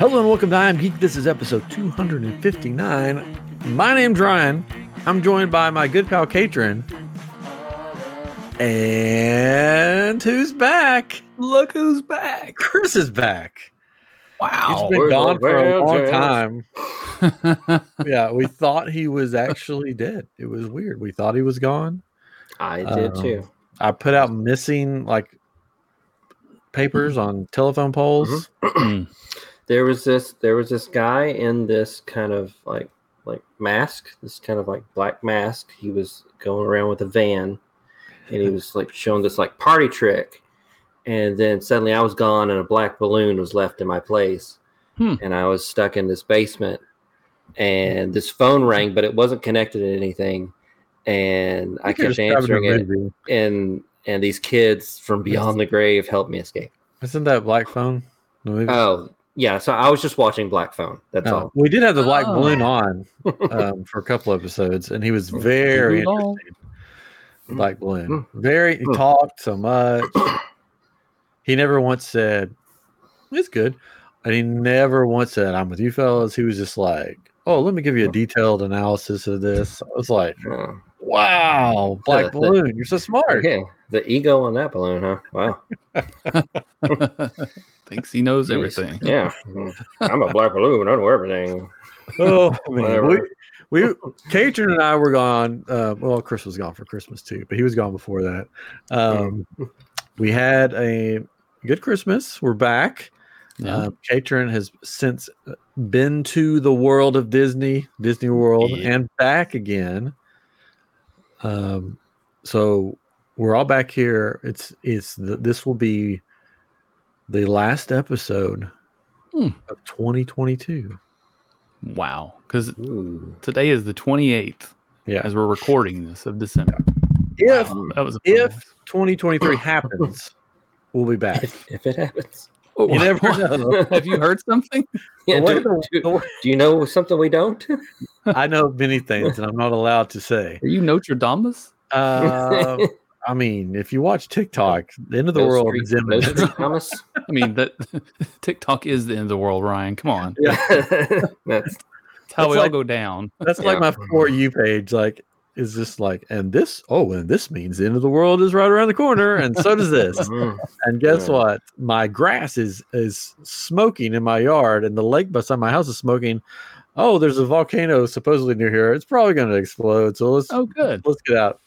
Hello and welcome to I'm Geek. This is episode 259. My name's Ryan. I'm joined by my good pal Catron. And who's back? Look who's back. Chris is back. Wow. He's been where's gone for a long time. Yeah, we thought he was actually dead. It was weird. We thought he was gone. I did Um, too. I put out missing like papers on telephone poles. There was this there was this guy in this kind of like like mask, this kind of like black mask. He was going around with a van and he was like showing this like party trick. And then suddenly I was gone and a black balloon was left in my place. Hmm. And I was stuck in this basement and this phone rang, but it wasn't connected to anything. And I You're kept answering it movie. and and these kids from beyond the grave helped me escape. Isn't that Black Phone? Oh, yeah. So I was just watching Black Phone. That's No, all. we did have the black Oh. balloon on um, for a couple episodes, and he was very Balloon. interesting. Black balloon, Mm. very. He Mm. talked so much. He never once said, "It's good," and he never once said, "I'm with you, fellas." He was just like, "Oh, let me give you a detailed analysis of this." I was like, Oh, "Wow, black The- the- balloon, you're so smart." okay. The ego on that balloon, huh? Wow. Thinks he knows Jeez. everything. Yeah. Mm. I'm a black balloon. I know everything. Oh, man. Whatever. We, we, Catron and I were gone. Uh, well, Chris was gone for Christmas too, but he was gone before that. Um, we had a good Christmas. We're back. Yeah. Uh, Catron has since been to the world of Disney, Disney World, Yeah. and back again. Um, so we're all back here. It's it's the, this will be the last episode Hmm. of 2022. wow. Because today is the 28th Yeah. as we're recording this of December. If Wow, that was a if 2023 happens, we'll be back. If, if it happens. You never know. Have you heard something? Yeah, do, the- do- the do you know something we don't? I know many things, and I'm not allowed to say. Are you Notre Damus? Uh, I mean, if you watch TikTok, the end of the No world street- is imminent. I mean, that TikTok is the end of the world, Ryan. Come on. Yeah. That's That's how we like- all go down. That's like my for you page. Like, is just like, and this? Oh, and this means the end of the world is right around the corner, and so does this. Mm. And guess Yeah. what? My grass is is smoking in my yard, and the lake beside my house is smoking. Oh, there's a volcano supposedly near here. It's probably going to explode. So let's Oh, good. let's get out.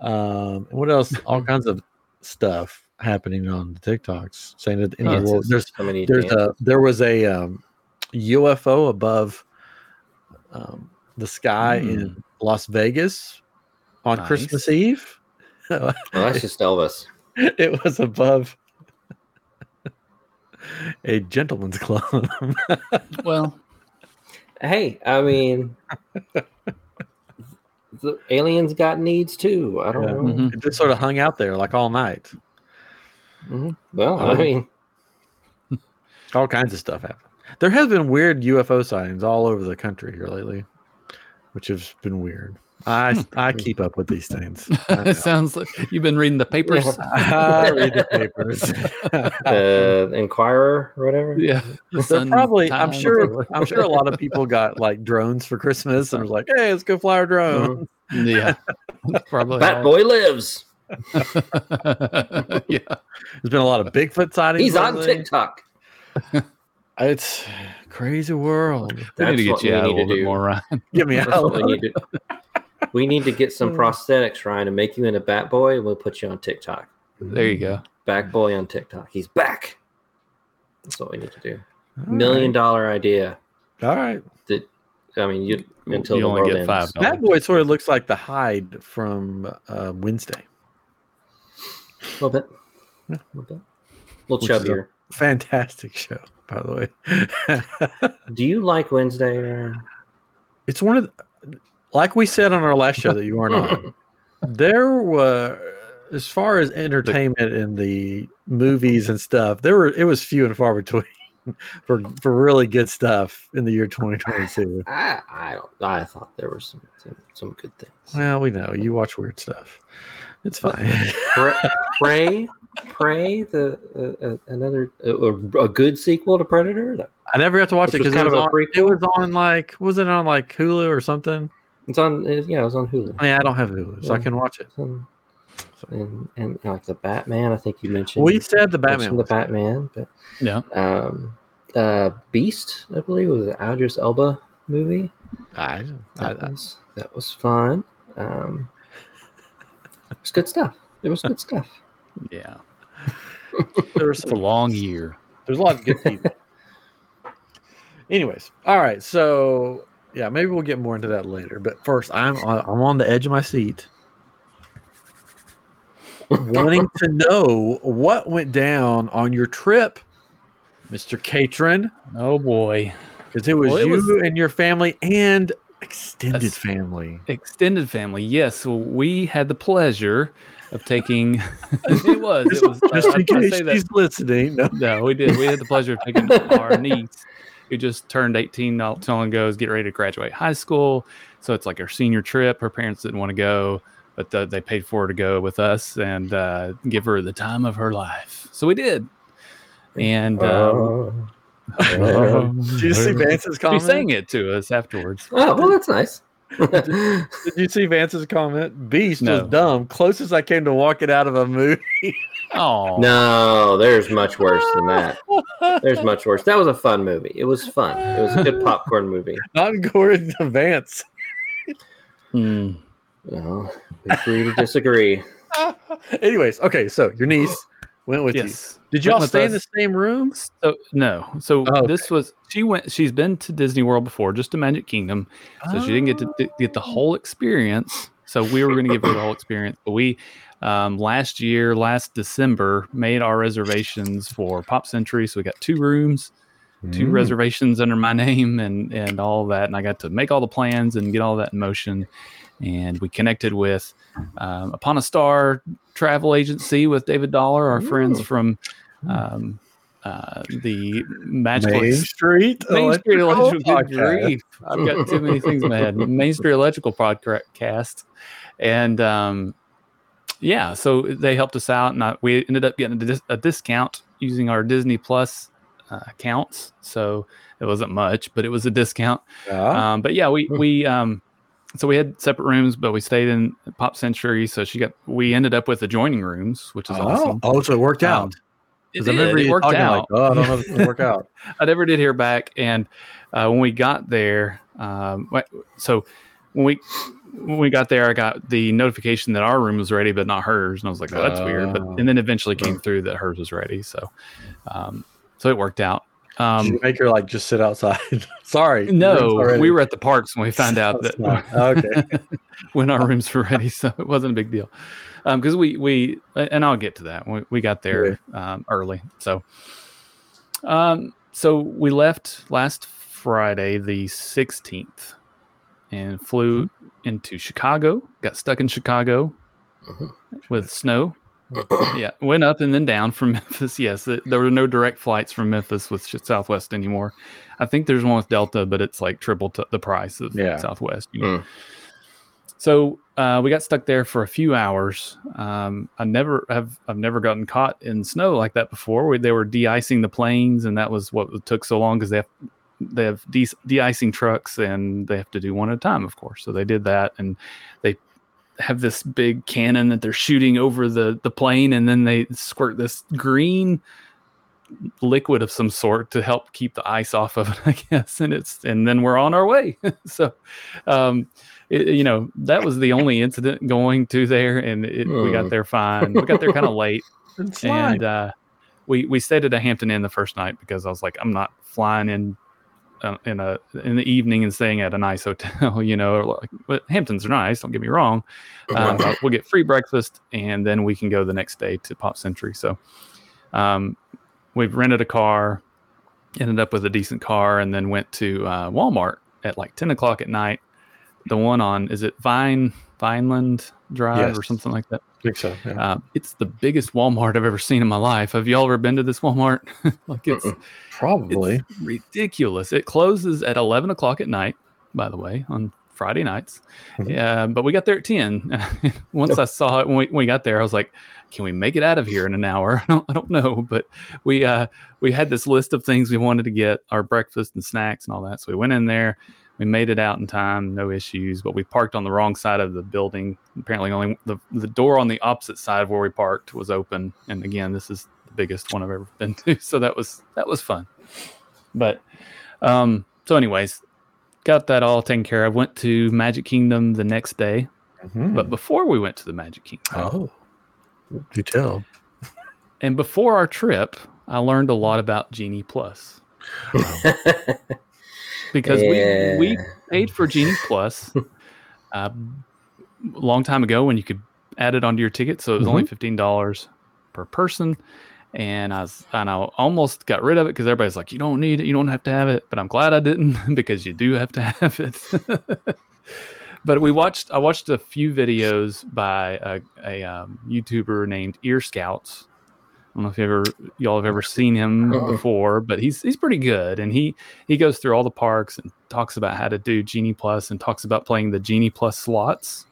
Um, what else? All kinds of stuff happening on the TikToks saying that the end of the world. There's so many there's a there was a um, UFO above um, the sky in Las Vegas on Nice. Christmas Eve. Oh, that's just Elvis. it was above a gentleman's club. Well, Hey, I mean, the aliens got needs too. I don't Yeah. know. mhm. it just sort of hung out there like all night. Mhm. Well, I Um, mean, All kinds of stuff happened. There has been weird UFO sightings all over the country here lately, which has been weird. I hmm. I keep up with these things. It sounds like you've been reading the papers. I read the papers. the Inquirer or whatever. yeah. The So probably, I'm sure, I'm sure a lot of people got like drones for Christmas and was like, "Hey, let's go fly our mm-hmm. drone." Yeah. Probably. Bat Boy lives. yeah. There's been a lot of Bigfoot sightings. He's on. TikTok. It's crazy world. We need to get you out a little bit more, Ryan. Get me That's out. What we need to. We need to get some Hmm. prosthetics, Ryan, to make you into Bat Boy. and We'll put you on TikTok. There you go. Back Boy on TikTok. He's back. That's what we need to do. All Million right. dollar idea. All right. I mean, you until you the only world get five That boy sort of looks like the Hyde from uh, Wednesday. A little bit. Yeah. A little bit. A little Which is a- chubbier. Fantastic show, by the way. Do you like Wednesday? Ryan? it's one of, the, like we said on our last show that you weren't on. There were, as far as entertainment in the movies and stuff, there were it was few and far between for for really good stuff in the year 2022. I I don't. I thought there were some some, some good things. Well, we know you watch weird stuff, It's fine. Prey, Prey, the uh, another uh, a good sequel to Predator. I never got to watch Which it because it was on. It was on like was it on like Hulu or something? It's on. Yeah, it was on Hulu. I mean, I don't have Hulu, so I can watch it. Um, and, and like the Batman, I think you mentioned. We said the Batman. the Batman, but Yeah. um, uh, Beast, I believe, was an Idris Elba movie. I, I, That was that was fun. Um, it was good stuff. It was good stuff. Yeah. there was a long year. there's a lot of good people. Anyways, all right. So yeah, maybe we'll get more into that later. But first, I'm on, I'm on the edge of my seat, wanting to know what went down on your trip, Mister Catron, Oh boy. because it was Well, it you was- and your family and extended That's- family. Extended family. Yes. So we had the pleasure of taking it was. It was Just uh, in I'm gonna case say that- she's listening. No. No, we did. We had the pleasure of taking our niece, who just turned 18 not so long ago, is getting ready to graduate high school. So it's like her senior trip. Her parents didn't want to go, but the, they paid for her to go with us and uh, give her the time of her life. So we did. And uh, Oh, Did you see Vance's she comment? sang it to us afterwards. oh, well, that's nice. Did you see Vance's comment? Beast No. was dumb. Closest I came to walking out of a movie. Oh, no, there's much worse than that. There's much worse. That was a fun movie. It was fun. It was a good popcorn movie. Not according to Vance. Mm. Well, agree to disagree. Anyways, okay, so your niece went with you. yes. Did y'all Went with stay in the same room? So no. So Oh, this was she went. She's been to Disney World before, just to Magic Kingdom. so she didn't get to d- get the whole experience. So we were going to give her the whole experience, but we um, last year, last December, made our reservations for Pop Century. So we got two rooms, two Mm. reservations under my name, and and all that. And I got to make all the plans and get all that in motion. And we connected with um, Upon a Star Travel Agency with David Dollar, our friends from um, uh, the Magical Main Street. Main Street Electrical Electrical. Good Podcast. grief. I've got too many things in my head. Main Street Electrical podcast, and um, yeah, so they helped us out, and I, we ended up getting a, dis- a discount using our Disney Plus uh, accounts. So it wasn't much, but it was a discount. Yeah. Um, but yeah, we we um, so we had separate rooms, but we stayed in Pop Century. So she got we ended up with adjoining rooms, which is oh. awesome. oh, so it worked out. Um, It, I remember it worked out. like, oh, I don't know if it's work out. I never did hear back. And uh, when we got there, um, so when we when we got there, I got the notification that our room was ready, but not hers, and I was like, "Oh, that's weird." But Oh. and then eventually came through that hers was ready. So, um, so it worked out. Did Um, you make her like just sit outside? Sorry. no, we were at the parks when we found out that okay. when our rooms were ready, so it wasn't a big deal. Because we we and I'll get to that. We, we got there um, early, so um, so we left last Friday, the sixteenth, and flew into Chicago. Got stuck in Chicago Mhm. with snow. yeah, went up and then down from Memphis. Yes, th- there were no direct flights from Memphis with Southwest anymore. I think there's one with Delta, but it's like triple t- the price of Yeah. Southwest. You know? Mm. So uh, we got stuck there for a few hours. Um, I never have I've never gotten caught in snow like that before. We, they were de-icing the planes, and that was what took so long because they have they have de- de-icing trucks and they have to do one at a time, of course. So they did that, and they have this big cannon that they're shooting over the the plane, and then they squirt this green liquid of some sort to help keep the ice off of it, I guess. And it's and then we're on our way. so, um, it, you know, that was the only incident going to there, and it, we got there fine. We got there kind of late, And and uh, we we stayed at a Hampton Inn the first night because I was like, I'm not flying in. Uh, in a in the evening and staying at a nice hotel, you know, like, but Hamptons are nice. Don't get me wrong. Um, but we'll get free breakfast, and then we can go the next day to Pop Century. So, um, we've rented a car, ended up with a decent car, and then went to uh, Walmart at like ten o'clock at night. The one on is it Vine Vineland Drive or something like that. I think so. Yeah. Uh, it's the biggest Walmart I've ever seen in my life. Have y'all ever been to this Walmart? like it's Probably. ridiculous. It closes at eleven o'clock at night. By the way, on Friday nights. Mhm. Yeah, but we got there at 10. Once I saw it when we, when we got there, I was like, can we make it out of here in an hour? I don't, I don't know, but we uh we had this list of things we wanted to get our breakfast and snacks and all that. So we went in there, we made it out in time, no issues, but we parked on the wrong side of the building. Apparently only the, the door on the opposite side of where we parked was open. And again, this is the biggest one I've ever been to. So that was that was fun. But um so anyways, got that all taken care of. Went to Magic Kingdom the next day. Mhm. But before we went to the Magic Kingdom, oh, do tell. and before our trip, I learned a lot about Genie Plus because we we paid for Genie Plus uh, a long time ago when you could add it onto your ticket, so it was only fifteen dollars per person. And I was, and I almost got rid of it because everybody's like, "You don't need it, you don't have to have it." But I'm glad I didn't because you do have to have it. but we watched, I watched a few videos by a, a um, YouTuber named Ear Scouts. I don't know if you ever y'all have ever seen him Uh-uh. before, but he's he's pretty good, and he he goes through all the parks and talks about how to do Genie Plus and talks about playing the Genie Plus slots.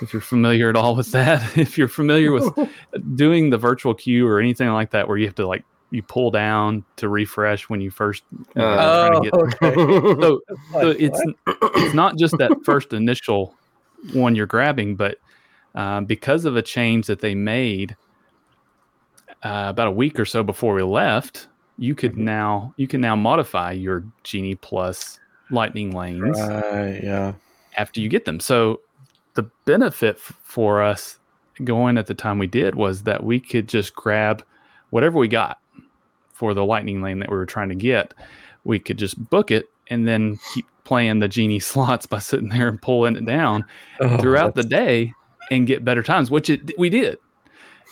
If you're familiar at all with that, if you're familiar with doing the virtual queue or anything like that, where you have to like you pull down to refresh when you first you know, Uh, trying to get okay. so, so it's it's not just that first initial one you're grabbing, but um, because of a change that they made uh, about a week or so before we left, you could Mhm. now you can now modify your Genie Plus Lightning lanes Right, yeah. after you get them. So the benefit f- for us going at the time we did was that we could just grab whatever we got for the lightning lane that we were trying to get. We could just book it and then keep playing the genie slots by sitting there and pulling it down Oh, throughout the day and get better times, which it we did.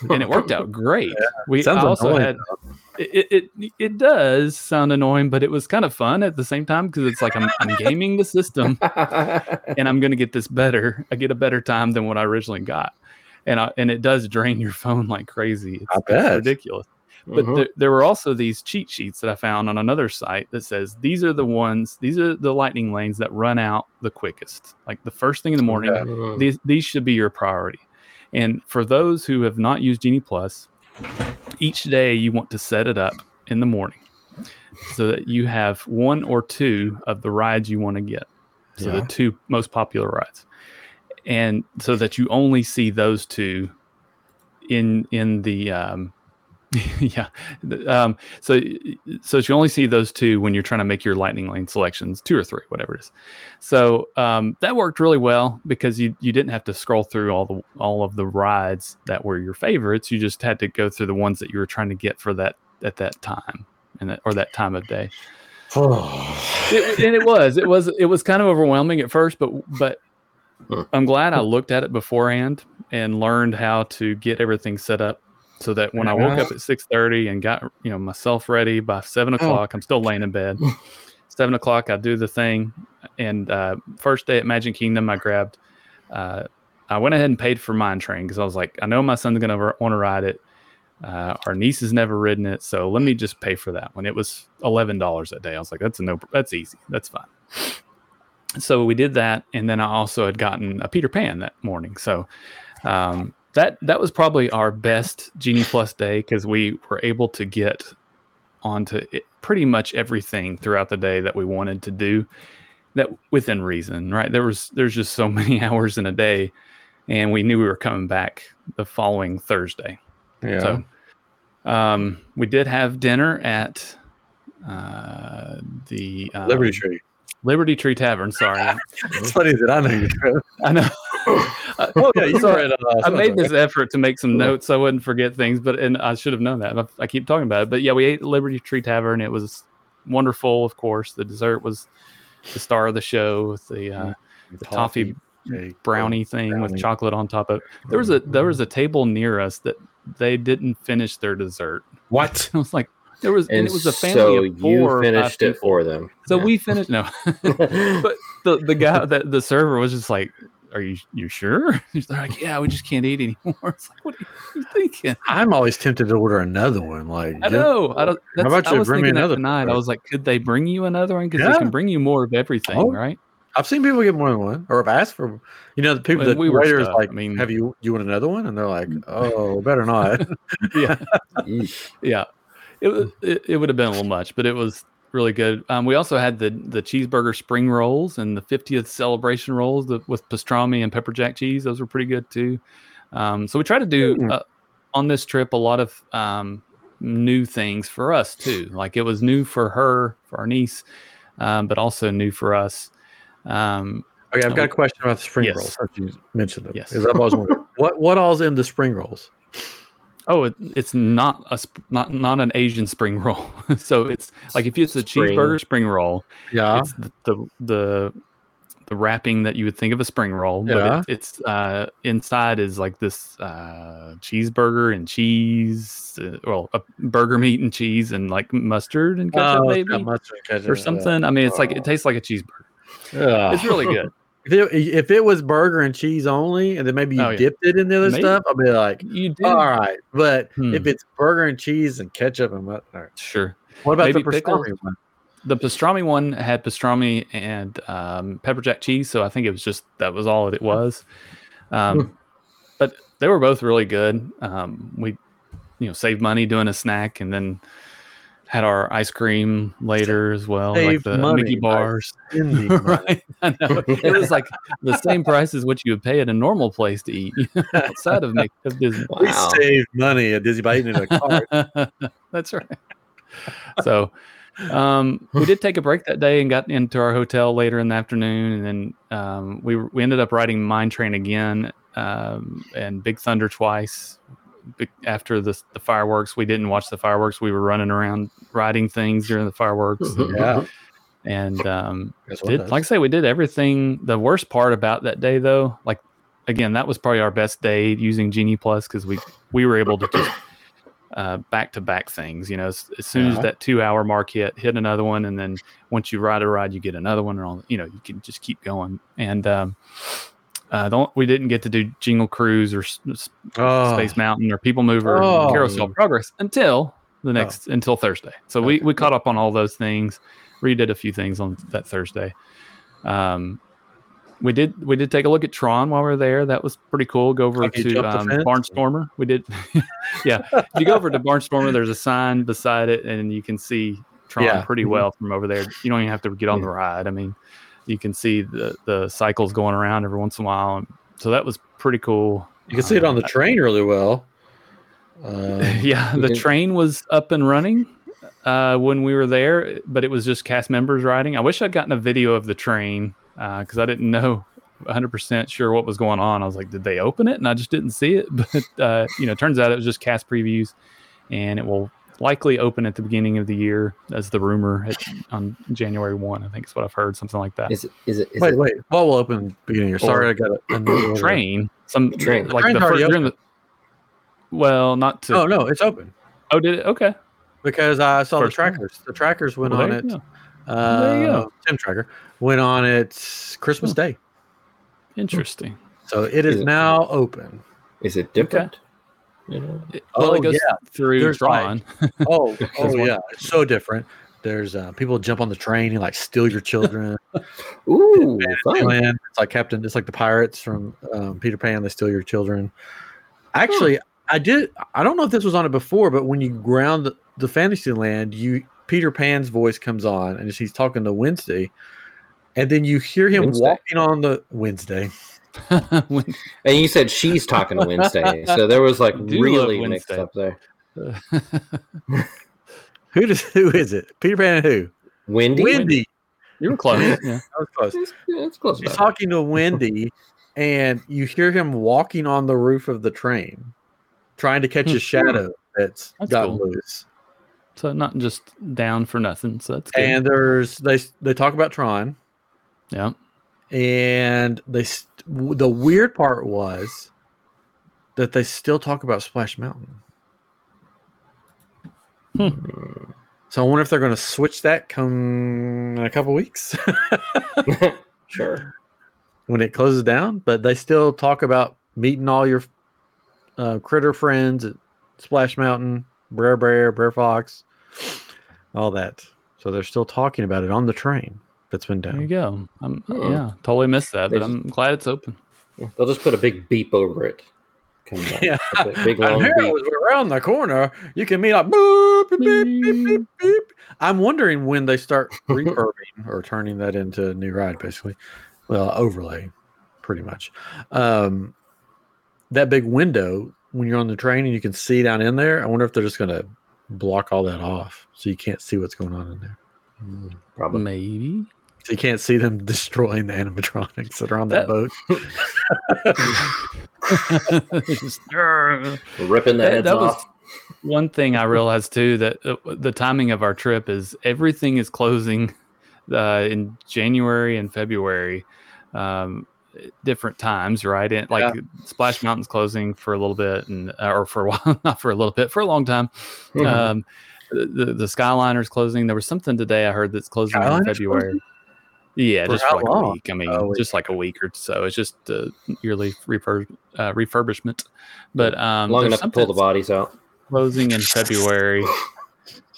And it worked out great. We Sounds also annoying, had it, it it it does sound annoying, but it was kind of fun at the same time because it's like I'm, I'm gaming the system and I'm going to get this better. I get a better time than what I originally got, and I, and it does drain your phone like crazy. It's, I it's ridiculous. But Mhm. there, there were also these cheat sheets that I found on another site that says these are the ones, these are the lightning lanes that run out the quickest. Like the first thing in the morning, Okay. These these should be your priority. And for those who have not used Genie Plus, each day you want to set it up in the morning so that you have one or two of the rides you want to get. So Yeah. the two most popular rides. And so that you only see those two in in the um yeah. Um so so you only see those two when you're trying to make your lightning lane selections two or three whatever it is. So um that worked really well because you you didn't have to scroll through all the all of the rides that were your favorites. You just had to go through the ones that you were trying to get for that at that time and that or that time of day. It, and it was it was it was kind of overwhelming at first but but i'm glad i looked at it beforehand and learned how to get everything set up so that when i woke up at 6.30 and got you know myself ready by 7 o'clock i'm still laying in bed 7 o'clock i do the thing and uh, first day at magic kingdom i grabbed uh, i went ahead and paid for mine train because i was like i know my son's going to want to ride it uh, our niece has never ridden it, so let me just pay for that one. It was eleven dollars that day. I was like, "That's a no, that's easy, that's fine." So we did that, and then I also had gotten a Peter Pan that morning. So um, that that was probably our best Genie Plus day because we were able to get onto it, pretty much everything throughout the day that we wanted to do, that within reason. Right? There was there's just so many hours in a day, and we knew we were coming back the following Thursday. Yeah. So um, we did have dinner at uh, the um, Liberty Tree. Liberty Tree Tavern. Sorry, It's funny that I know you. I know. Oh yeah, you So were at. Uh, I made this effort to make some notes so I wouldn't forget things, but and I should have known that. I, I keep talking about it, but yeah, we ate at Liberty Tree Tavern. It was wonderful, of course. The dessert was the star of the show with the uh, the toffee cake, brownie thing with chocolate on top of it. There was a there was a table near us that they didn't finish their dessert. What? I was like, there was, and, and it was a family so of four you finished it people. for them. So Yeah. we finished. No, but the the guy that the server was just like, "Are you you sure?" He's like, "Yeah, we just can't eat anymore." It's like, what are you thinking? I'm always tempted to order another one. Like, I know. I don't. That's, about I you was bring me another tonight. I was like, could they bring you another one? Because they can bring you more of everything, Oh, right? I've seen people get more than one, or have asked for. You know, the people When that we waiters like, I mean- have you you want another one? And they're like, mm. oh, better not. yeah, yeah. It it, it would have been a little much, but it was really good. Um, we also had the the cheeseburger spring rolls and the 50th celebration rolls the, with pastrami and pepper jack cheese. Those were pretty good too. Um, so we try to do Mm. uh, on this trip a lot of um, new things for us too. Like it was new for her, for our niece, um, but also new for us. Um, okay, I've got a question about the spring Yes. rolls. You mentioned them, Yes. Is I've always wondered, what what all's in the spring rolls? Oh, it, it's not a not not an Asian spring roll. so it's like if it's a Spring. cheeseburger spring roll, Yeah, it's the, the the the wrapping that you would think of a spring roll, Yeah. but it, it's uh, inside is like this uh, cheeseburger and cheese, uh, well, a burger meat and cheese and like mustard and ketchup Oh, maybe mustard ketchup, or yeah. something. I mean, it's like it tastes like a cheeseburger. Ugh. It's really good. If it, if it was burger and cheese only, and then maybe you Oh, yeah. dipped it in the other Maybe. stuff, I'll be like, You do all right. But Hmm. if it's burger and cheese and ketchup and what? all right. sure. What about Maybe the pastrami one? The pastrami one had pastrami and um, pepper jack cheese, so I think it was just that was all that it was. Um, but they were both really good. Um, we, you know, saved money doing a snack, and then had our ice cream later as well, like the money Mickey bars. Right? I know. It was like the same price as what you would pay at a normal place to eat outside of, Mickey, of Disney. We Wow. saved money at Disney by eating in a car. That's right. So um, we did take a break that day and got into our hotel later in the afternoon, and then um, we we ended up riding Mine Train again um, and Big Thunder twice. Big- After the the fireworks, we didn't watch the fireworks. We were running around riding things during the fireworks, yeah. and um, did like I say, we did everything. The worst part about that day, though, like again, that was probably our best day using Genie Plus because we we were able to just uh, back to back things. You know, as, as soon as that two hour mark hit, hit another one, and then once you ride a ride, you get another one, and all. You know, you can just keep going. And um, uh, don't we didn't get to do Jingle Cruise or oh, Space Mountain or People Mover Oh. or Carousel Progress until the next until Thursday. So we Okay. we caught up on all those things, redid a few things on that Thursday. Um, we did we did take a look at Tron while we were there. That was pretty cool. Go over you to um. Barnstormer. We did, yeah. If you go over to Barnstormer, there's a sign beside it, and you can see Tron Yeah. pretty Mhm. well from over there. You don't even have to get on the ride. I mean, you can see the the cycles going around every once in a while, and so that was pretty cool. you can see it on the Uh, train really well. Um, yeah, the train was up and running uh, when we were there, but it was just cast members riding. I wish I'd gotten a video of the train because I didn't know 100% sure what was going on. I was like, did they open it? And I just didn't see it. But, uh, you know, turns out it was just cast previews and it will likely open at the beginning of the year as the rumor at, on January 1. I think is what I've heard, something like that. Is it? Is it? Is wait, it wait. What will open beginning here? Sorry, I got a, a new train, some Train. like Train's the already first, during the, well, not to, Oh no, it's open oh, did it? Okay. because I saw First the one. trackers. The trackers went Well, on it. go. Uh, There you go. Tim Tracker went on it Christmas Hmm. Day, Interesting. so it is Is it- now open. is it different? You know. It- well, Oh, it goes yeah. through There's Tron. Oh, oh yeah, it's so different. There's uh, people jump on the train and like steal your children. Ooh, fun. Land. It's like Captain. It's like the pirates from um, Peter Pan. They steal your children. Actually, I did. I don't know if this was on it before, but when you ground the, the Fantasyland, you Peter Pan's voice comes on, and he's talking to Wednesday, and then you hear him Wednesday. walking on the Wednesday. When- And you said she's talking to Wednesday, so there was like do really mixed up there. Who does? Who is it? Peter Pan and who? Wendy. Wendy. you were close. Yeah. That was close. It's, it's close She's enough. talking to Wendy, and you hear him walking on the roof of the train, trying to catch a hmm. shadow that's, That's got cool. loose. So not just down for nothing. So that's good. And there's they they talk about Tron, yeah. And they st- the weird part was that they still talk about Splash Mountain. So I wonder if they're going to switch that come in a couple weeks sure. when it closes down. But they still talk about meeting all your uh, critter friends at Splash Mountain, Brer Bear, Brer Fox, all that. So they're still talking about it on the train. That's been There you go. I'm, Hmm. Yeah, totally missed that, but I'm glad it's open. They'll just put a big beep over it. Come. Yeah. Big, big And long here beep. was around the corner. You can meet up. Boop, beep, beep, beep, beep, beep. I'm wondering when they start refurbing or turning that into a new ride, basically. Well, overlay, pretty much. Um, that big window when you're on the train and you can see down in there. I wonder if they're just going to block all that off so you can't see what's going on in there. Mm, Probably. Maybe. So you can't see them destroying the animatronics that are on that, That- boat. Just, Ripping the heads that was- off. One thing I realized too that the timing of our trip is everything is closing uh, in January and February, um, different times, right? And like Splash Mountain's closing for a little bit, and uh, or for a while, not for a little bit, for a long time. Mhm. Um, the the Skyliner's closing. There was something today I heard that's closing in Skyliner's February. Yeah, For just for like long? a week. I mean, Oh, week. just like a week or so. It's just uh, yearly refurb- uh, refurbishment. But um, Long enough to pull the bodies out. closing in February.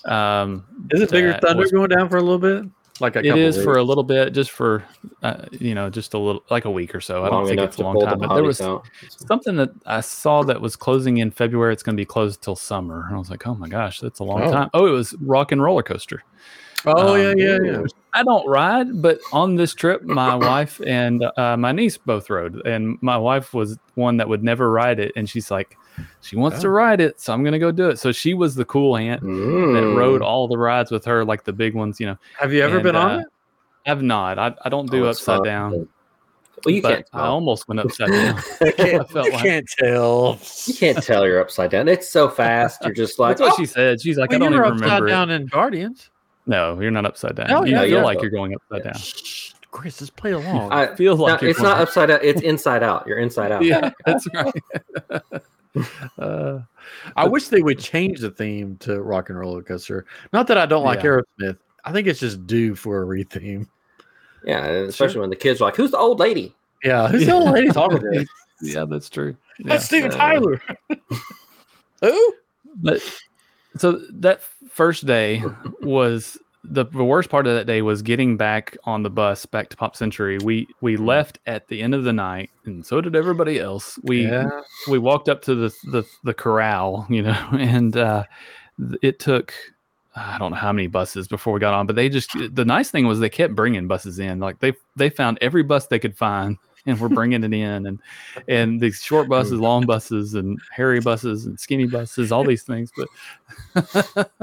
Um, Is it Bigger Thunder was- going down for a little bit? Like a it couple for a little bit, just for uh, you know, just a little, like a week or so. I don't think it's a long pull the time. But there was out. something that I saw that was closing in February. It's going to be closed till summer. And I was like, oh my gosh, that's a long Oh. time. Oh, it was Rock and Roller Coaster. Oh yeah, Um, yeah, yeah. I don't ride, but on this trip, my wife and uh, my niece both rode, and my wife was one that would never ride it, and she's like, she wants to Oh. ride it, so I'm gonna go do it. So she was the cool aunt that Mm. rode all the rides with her, like the big ones, you know. Have you ever and, been on uh, it? I've not. I, I don't do Oh, upside fun. down, Well, you but can't I almost went upside down. I can't, I felt I like- can't tell. You can't tell you're upside down. It's so fast. You're just like, That's what oh, she said. She's like, Well, I don't you were even upside remember. down It. in Guardians. No, you're not upside down. Oh, you yeah, feel yeah. like you're going upside down. Shh, Chris, just play along. I, Feels like no, you're it's not upside down. It's inside out. You're inside out. Yeah, that's right. uh, I wish they would change the theme to Rock and Roller Coaster. Not that I don't like Yeah. Aerosmith. I think it's just due for a retheme. Yeah, and especially when the kids are like, "Who's the old lady?" Yeah, who's the old lady talking to? yeah, that's true. Yeah. That's Steven Uh, Tyler. Who? But so that first day was the, the worst part of that day was getting back on the bus back to Pop Century. We we left at the end of the night, and so did everybody else. We Yeah. we walked up to the the, the corral, you know, and uh, it took I don't know how many buses before we got on, but they just the nice thing was they kept bringing buses in. Like they they found every bus they could find and we're bringing it in and and these short buses, long buses, and hairy buses and skinny buses, all these things. But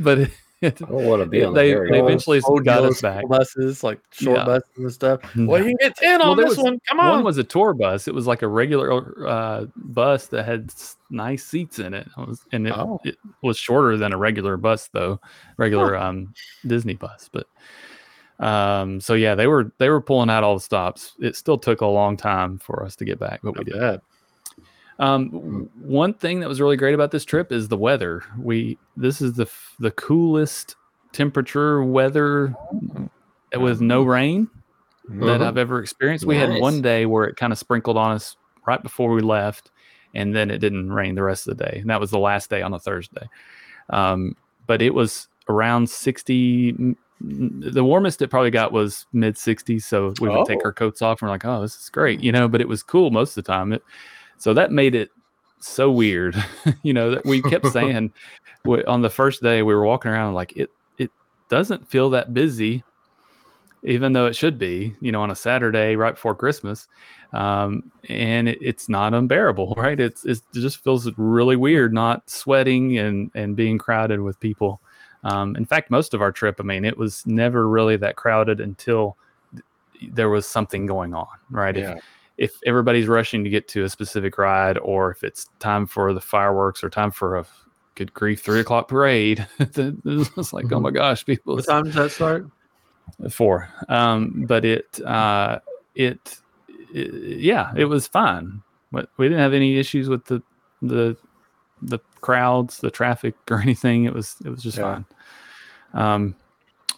but it, I don't want to be on They- the they eventually Old got us back. Buses, like short Yeah. buses and stuff. Well, you can get 10 Well, on there this was- one. Come on. One was a tour bus. It was like a regular uh, bus that had nice seats in it. It was, and it, Oh. it was shorter than a regular bus, though, regular um, Disney bus. But um, so yeah, they were they were pulling out all the stops. It still took a long time for us to get back, but we did. bad. Um, one thing that was really great about this trip is the weather. We this is the f- the coolest temperature weather with no rain that Mhm. I've ever experienced. We had one day where it kind of sprinkled on us right before we left, and then it didn't rain the rest of the day. And that was the last day on a Thursday. Um, but it was around 60. The warmest it probably got was mid 60s. So we would take Oh. our coats off and we're like, oh, this is great, you know, but it was cool most of the time. It, so that made it so weird, you know, that we kept saying w- on the first day we were walking around like it, it doesn't feel that busy even though it should be, you know, on a Saturday right before Christmas. Um, and it, it's not unbearable, right? It's, it's, it just feels really weird not sweating and, and being crowded with people. Um, in fact, most of our trip, I mean, it was never really that crowded until th- there was something going on, right? If, Yeah. if everybody's rushing to get to a specific ride, or if it's time for the fireworks or time for a good grief three o'clock parade, it's like, oh my gosh, people. What time does that start? four um but it uh it, it yeah it was fine we didn't have any issues with the the the crowds the traffic or anything it was it was just Yeah. fine um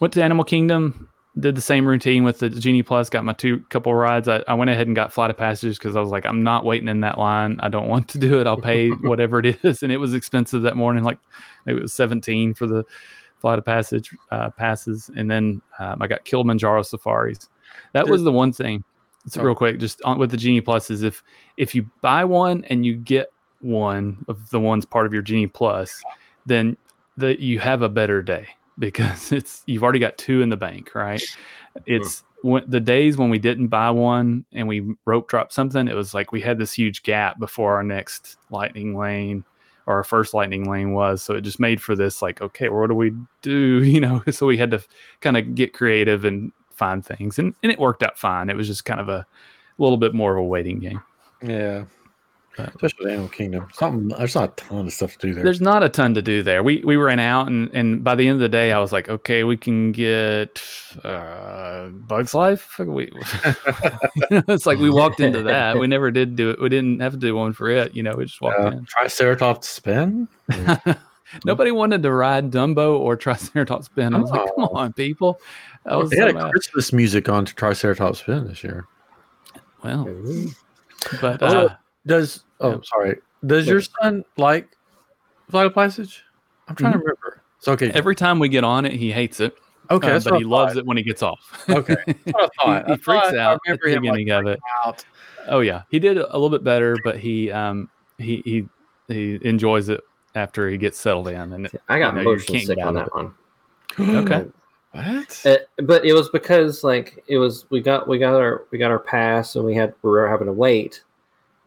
went to animal kingdom did the same routine with the genie plus got my two couple rides i, I went ahead and got flight of passage because i was like i'm not waiting in that line i don't want to do it i'll pay whatever it is and it was expensive that morning like it was 17 for the Flight of Passage uh, passes, and then um, I got Kilimanjaro safaris. That was the one thing. It's Oh. real quick, just on, with the Genie Plus is if if you buy one and you get one of the ones part of your Genie Plus, then the you have a better day because it's you've already got two in the bank, right? It's when, the days when we didn't buy one and we rope dropped something. It was like we had this huge gap before our next lightning lane or our first lightning lane was. So it just made for this like, okay, what do we do? You know, so we had to kind of get creative and find things, and and it worked out fine. It was just kind of a little bit more of a waiting game. Yeah. Especially Animal Kingdom. Something there's not a ton of stuff to do there. There's not a ton to do there. We we ran out, and and by the end of the day, I was like, okay, we can get uh, Bugs Life. We, it's like we walked into that. We never did do it. We didn't have to do one for it. You know, we just walked uh, in. Triceratops spin. Nobody wanted to ride Dumbo or Triceratops Spin. I was like, come Oh. on, people. I was They so had a mad. Christmas music on Triceratops spin this year. Well, but Oh, uh, Does oh Yeah. sorry. Does your son like Flight of Passage? I'm trying to remember. It's okay. every time we get on it, he hates it. okay, uh, but he loves it when he gets off. Okay, that's what I thought. he I freaks out at the him, like, beginning of it. out. Oh yeah, he did a little bit better, but he um he he he enjoys it after he gets settled in. And I got You know, you motion sick on out that one. Okay. What? Uh, but it was because like it was we got we got our we got our pass and we had we were having to wait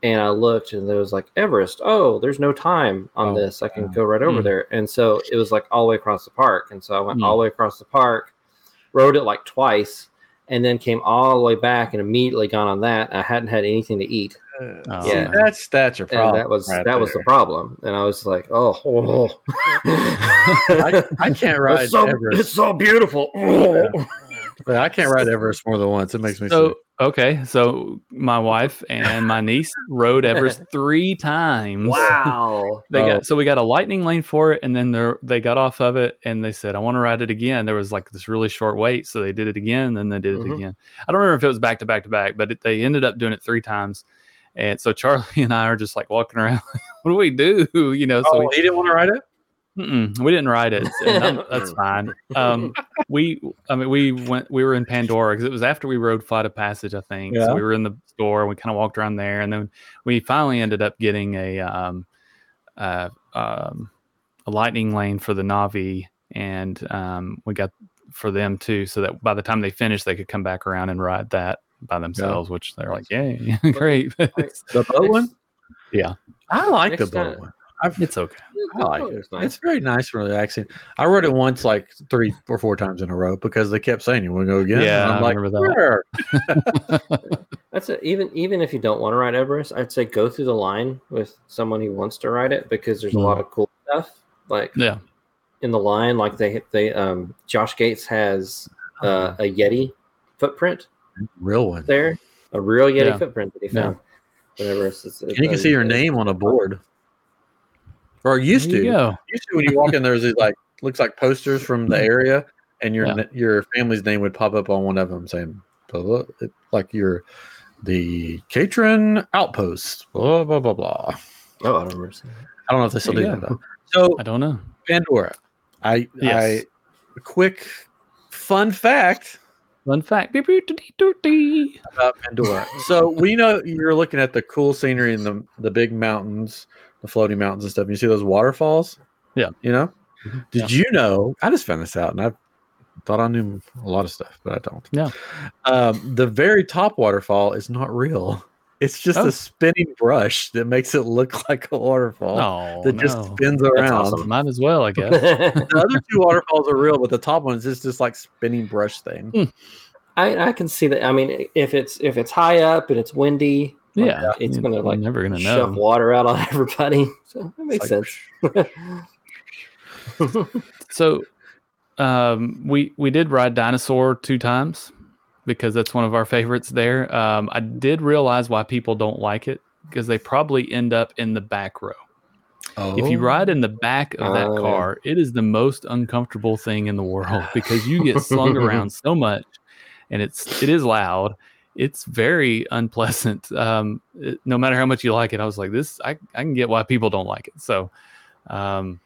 and I looked and there was like Everest oh there's no time on Oh, this I can yeah. go right over Mm. there and so it was like all the way across the park and so I went Mm. all the way across the park rode it like twice and then came all the way back and immediately got on that I hadn't had anything to eat Oh, Yeah. that's that's your problem. and that was right that was the problem and I was like oh, oh. I, I can't ride it's so, Everest. it's so beautiful But I can't ride Everest more than once. It makes me So sick. Okay, so my wife and my niece rode Everest three times. wow They Oh. got so we got a lightning lane for it, and then they they got off of it, and they said, "I want to ride it again." There was like this really short wait, so they did it again, and then they did it Mhm. again. I don't remember if it was back to back to back, but it, they ended up doing it three times. And so Charlie and I are just like walking around. what do we do? You know, so oh, we, he didn't want to ride it. Mm-mm, we didn't ride it. and that's fine. Um, we, I mean, we went. We were in Pandora because it was after we rode Flight of Passage, I think. Yeah. So we were in the store. and We kind of walked around there, and then we finally ended up getting a um, uh, um, a lightning lane for the Navi, and um, we got for them too, so that by the time they finished, they could come back around and ride that by themselves. Which they're like, "Yay, great!" The boat one. Yeah. I like the Next boat time- one. I've, it's okay. I like Oh, it. it's nice. It's very nice and relaxing. I rode it once, like three or four times in a row, because they kept saying, "You want to go again?" Yeah, and I'm I like, remember that. "Sure." That's it. Even even if you don't want to ride Everest, I'd say go through the line with someone who wants to ride it because there's a Mm. lot of cool stuff. Like Yeah. in the line, like they they um Josh Gates has uh, a Yeti footprint real one. there, a real Yeti Yeah. footprint that he Yeah. found. Whatever. It's, it's, And you can see your name on a board, or used There to. you go. Used to when you walk in, there's these like looks like posters from the area, and your Yeah. your family's name would pop up on one of them, saying blah, blah, like you're the Catron Outpost. Blah blah blah blah. Oh, I don't remember. I don't know if they still There do that. Though. So I don't know. Pandora. I Yes. I quick fun fact Fun fact. About Pandora. so we know you're looking at the cool scenery and the the big mountains, the floating mountains and stuff. You see those waterfalls? Yeah. You know? Mhm. Did you know? I just found this out and I thought I knew a lot of stuff, but I don't. Yeah. Um, the very top waterfall is not real. It's just Oh. a spinning brush that makes it look like a waterfall Oh, that just no. spins around. awesome. Might as well, I guess. The other two waterfalls are real, but the top one is just this like spinning brush thing. I I can see that. I mean, if it's if it's high up and it's windy, like, yeah, it's gonna like never gonna shove know. water out on everybody. So that makes like, sense. So, um, we we did ride dinosaur two times because that's one of our favorites there. Um, I did realize why people don't like it because they probably end up in the back row. Oh, If you ride in the back of that Oh, car, it is the most uncomfortable thing in the world because you get slung around so much, and it's it is loud. It's very unpleasant. Um, it- no matter how much you like it, I was like, this. I I can get why people don't like it. So, um,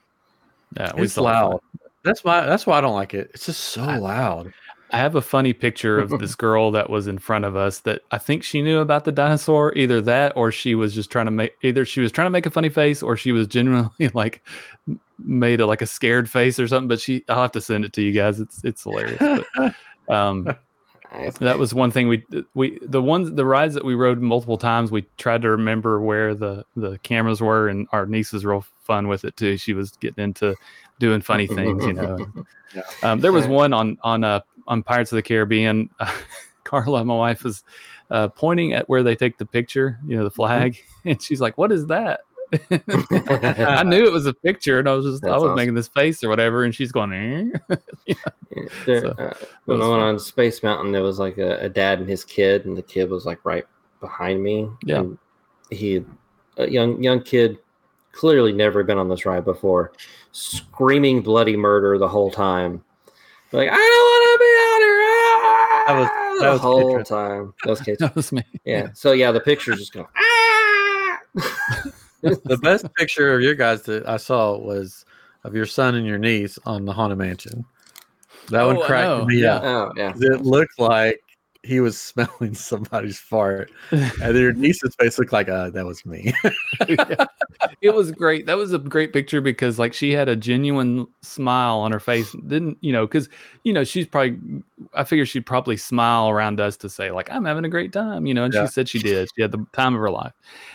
yeah, it's loud. That's my. That's why I don't like it. It's just so I- loud. I have a funny picture of this girl that was in front of us that I think she knew about the dinosaur. Either that, or she was just trying to make. Either she was trying to make a funny face, or she was genuinely like made a like a scared face or something. But she, I'll have to send it to you guys. It's it's hilarious. But, um, that was one thing we we the ones the rides that we rode multiple times. We tried to remember where the the cameras were, and our niece was real fun with it too. She was getting into doing funny things, you know. Yeah. Um, there was one on on uh, on Pirates of the Caribbean. uh, Carla, my wife, was uh, pointing at where they take the picture, you know, the flag, and she's like, "What is that?" I knew it was a picture, and I was just I was awesome. making this face or whatever, and she's going, eh? Yeah, there- So, uh, when I went on Space Mountain, there was like a, a dad and his kid, and the kid was like right behind me. Yeah. and he, a young young kid, clearly never been on this ride before, screaming bloody murder the whole time. Like I don't want to be out here. ah!" That was- that the was whole time. That was that was me. Yeah. So yeah, the pictures just go. "Ah!" the best picture of your guys that I saw was of your son and your niece on the haunted mansion. That Oh, one cracked me up. Oh yeah. 'Cause It looked like he was smelling somebody's fart, and your niece's face looked like, "Uh, that was me." Yeah. It was great. That was a great picture because like she had a genuine smile on her face. Didn't you know? Because you know she's probably. I figure she'd probably smile around us to say like I'm having a great time. You know, and Yeah. she said she did. She had the time of her life.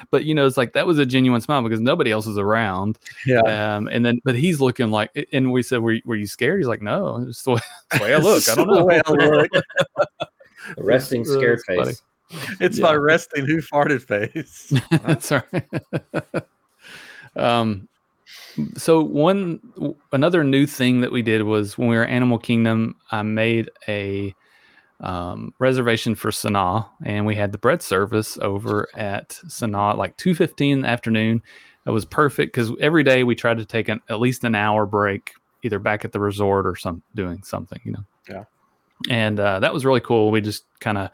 But you know, it's like that was a genuine smile because nobody else was around. yeah, Um, and then but he's looking like, and we said, "Were you, were you scared?" He's like, "No, it's the way, the way I look. I don't know The know." Way I resting That's scared funny. face. It's Yeah. my resting who farted face. That's right. um, so one another new thing that we did was when we were Animal Kingdom, I made a um, reservation for Sanaa, and we had the bread service over at Sanaa at like two fifteen in the afternoon. It was perfect because every day we tried to take an, at least an hour break, either back at the resort or some doing something, you know. Yeah. And uh, that was really cool. We just kind of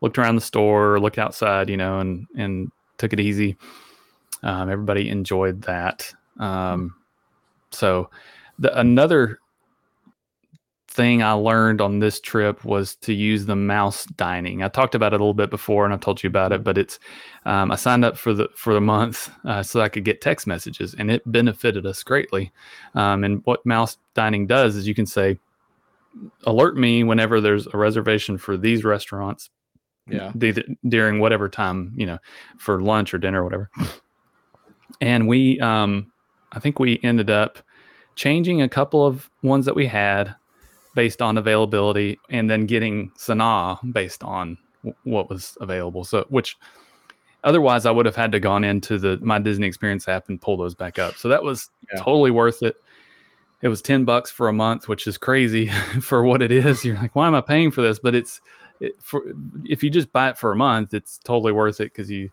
looked around the store, looked outside, you know, and and took it easy. Um, everybody enjoyed that. Um, so the another thing I learned on this trip was to use the mouse dining. I talked about it a little bit before, and I've told you about it. But it's um, I signed up for the for the month uh, so I could get text messages, and it benefited us greatly. Um, and what mouse dining does is you can say, alert me whenever there's a reservation for these restaurants. Yeah, the, during whatever time you know for lunch or dinner or whatever. And we um i think we ended up changing a couple of ones that we had based on availability and then getting sanaa based on w- what was available. So which otherwise i would have had to gone into the my disney experience app and pull those back up. So that was Yeah. totally worth it it was 10 bucks for a month which is crazy for what it is you're like why am i paying for this but it's it, for if you just buy it for a month it's totally worth it because you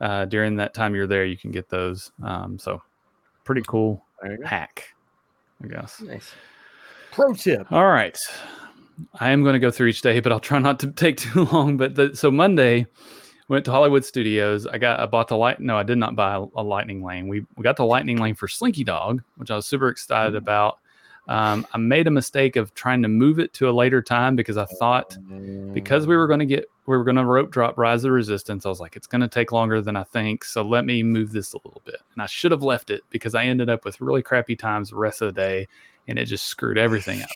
uh, during that time you're there you can get those um, so pretty cool there you go. hack i guess Nice. Pro tip. all right i am going to go through each day but i'll try not to take too long but the, so monday went to hollywood studios. I got i bought the light no i did not buy a, a lightning lane. We, we got the lightning lane for slinky dog which i was super excited about. Um, i made a mistake of trying to move it to a later time because i thought because we were going to get we were going to rope drop rise of resistance i was like it's going to take longer than i think so let me move this a little bit. And i should have left it because i ended up with really crappy times the rest of the day and it just screwed everything up.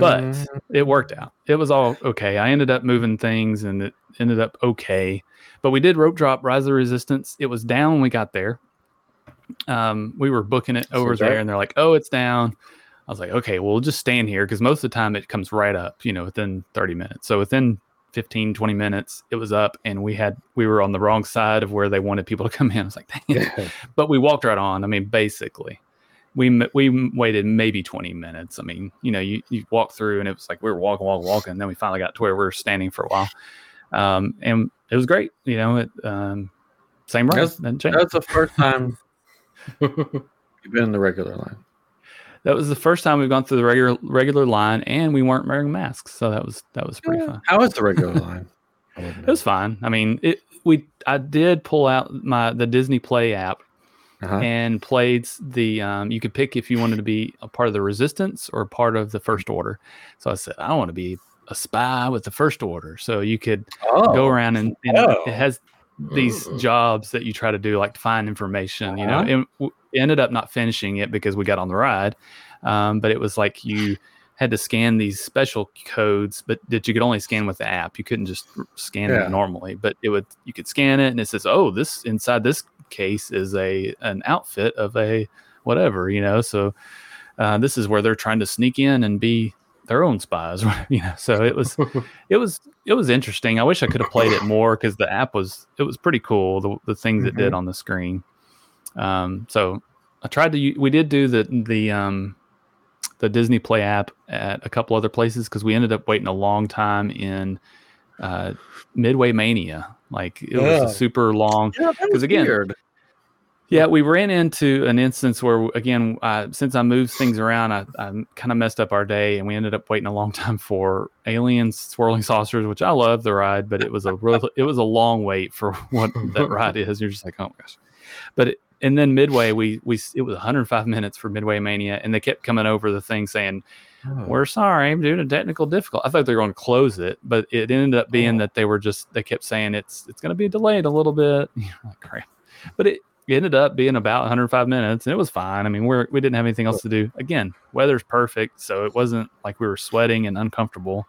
But it worked out. It was all okay. I ended up moving things and it ended up okay. But we did rope drop rise of the resistance. It was down when we got there. Um, we were booking it over there and they're like oh it's down. I was like okay well, we'll just stand here because most of the time it comes right up you know within 30 minutes. So within 15 20 minutes it was up and we had we were on the wrong side of where they wanted people to come in. I was like dang it. But we walked right on. I mean, basically, we we waited maybe twenty minutes. I mean, you know, you you walk through and it was like we were walking, walking, walking. And then we finally got to where we were standing for a while, um, and it was great. You know, it um, same ride. That's- That's the first time you've been in the regular line. That was the first time we've gone through the regular regular line, and we weren't wearing masks, so that was that was pretty fun. How was the regular line? It was fine. I mean, it we I did pull out my the Disney Play app Uh-huh. and played the. Um, you could pick if you wanted to be a part of the resistance or part of the first order. So I said, I want to be a spy with the first order. So you could Oh, go around and, and Oh. it has these Mm. jobs that you try to do, like to find information. You know, Uh-huh. and w- ended up not finishing it because we got on the ride. Um, but it was like you had to scan these special codes, but that you could only scan with the app. You couldn't just scan Yeah. it normally. But it would you could scan it, and it says, "Oh, this inside this case is a an outfit of a whatever." You know, so uh, this is where they're trying to sneak in and be their own spies. you know, so it was it was it was interesting. I wish I could have played it more because the app was it was pretty cool. The the things it did on the screen. Um, so I tried to. We did do the the um the Disney Play app at a couple other places because we ended up waiting a long time in uh, Midway Mania. Like it was Yeah. a super long. Yeah, that 'Cause was again, weird. Yeah, we ran into an instance where, again, uh, since I moved things around, I, I kind of messed up our day, and we ended up waiting a long time for aliens, swirling saucers, which I love the ride, but it was a real, it was a long wait for what that ride is. You're just like, oh my gosh, but it, and then midway, we we it was 105 minutes for Midway Mania, and they kept coming over the thing saying, Oh. "We're sorry due to technical difficulty." I thought they were going to close it, but it ended up being Oh. that they were just they kept saying it's it's going to be delayed a little bit. Like, crap, but it it ended up being about 105 minutes and it was fine. I mean, we're we didn't have anything else to do. Again, weather's perfect, so it wasn't like we were sweating and uncomfortable.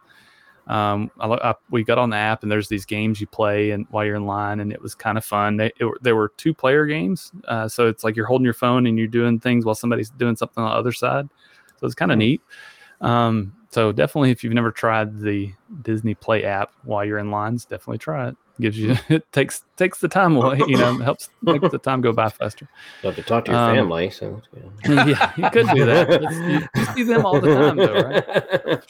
Um, I, I, we got on the app and there's these games you play and while you're in line and it was kind of fun. They it, were- there were two player games, uh, so it's like you're holding your phone and you're doing things while somebody's doing something on the other side. So it's kind of neat. Um, so definitely, if you've never tried the Disney Play app while you're in lines, definitely try it. Gives you it takes takes the time away. You know, helps makes the time go by faster. You have to talk to your Um, family. So yeah. yeah, you could do that. You, you see them all the time, though, right?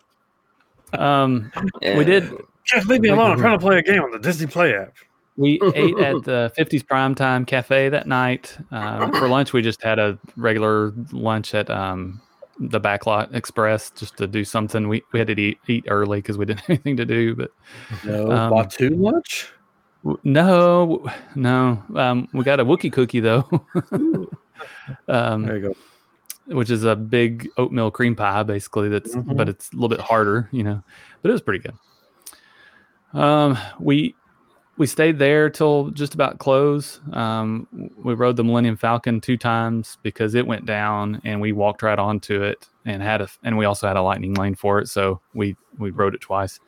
Um, we did. Just leave me alone. I'm trying to play a game on the Disney Play app. We ate at the 50s Primetime Cafe that night. Um, for lunch, we just had a regular lunch at um, the Backlot Express just to do something. We, we had to eat, eat early because we didn't have anything to do. But No, Um, Batuu lunch. w- no, no. Um, we got a Wookie cookie, though, um, There you go. Which is a big oatmeal cream pie, basically. That's Mhm. but it's a little bit harder, you know. But it was pretty good. Um, we we stayed there till just about close. Um, we rode the Millennium Falcon two times because it went down, and we walked right onto it, and had a and we also had a lightning lane for it, so we we rode it twice.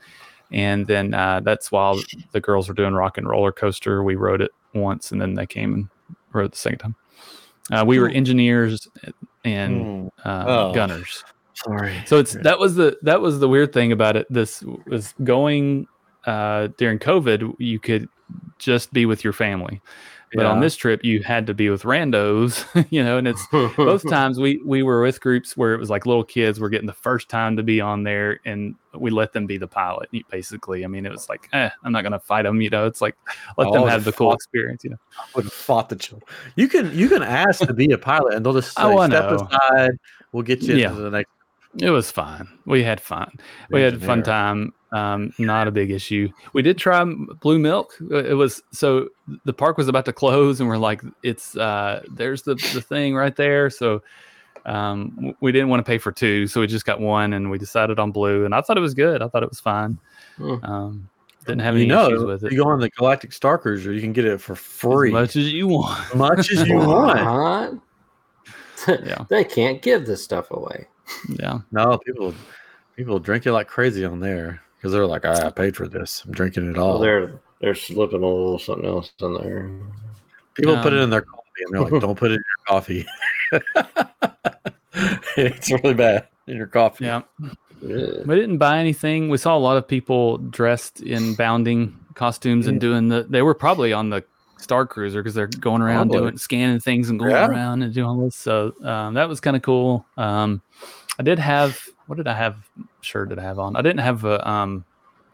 And then uh, that's while the girls were doing Rock and Roller Coaster. We rode it once, and then they came and rode it the second time. Uh, we were engineers and Mm, uh, Oh. gunners. sorry. So it's Yeah. that was the that was the weird thing about it. This was going uh, during COVID. You could just be with your family, but on this trip you had to be with randos. You know, and it's both times we we were with groups where it was like little kids were getting the first time to be on there, and we let them be the pilot. Basically, I mean, it was like, eh, I'm not gonna fight them. You know, it's like let them Oh, have the cool experience. You know, I would have fought the children. You can you can ask to be a pilot, and they'll just say, Oh, step aside. We'll get you Yeah. into the next. It was fun. We had fun. we had a fun time um not a big issue we did try blue milk Uh, it was so the park was about to close and we're like it's uh there's the the thing right there so um we didn't want to pay for two so we just got one and we decided on blue and i thought it was good i thought it was fine um didn't have any you know, issues with it you go on the Galactic Star Cruiser, you can get it for free, as much as you want as much as you want. What? Yeah. they can't give this stuff away. Yeah No, people people drink it like crazy on there because they're like, "Ah, I paid for this. I'm drinking it all. Well, they're they're slipping a little something else in there. people put it um, in their coffee, and they're like, "Don't put it in your coffee." it's really bad in your coffee. yeah Ugh. We didn't buy anything. We saw a lot of people dressed in bounding costumes and doing the. They were probably on the Star Cruiser because they're going around Probably. doing scanning things and going Yeah. around and doing all this. So um, that was kind of cool. Um, I did have what did I have shirt did I have on? I didn't have a um,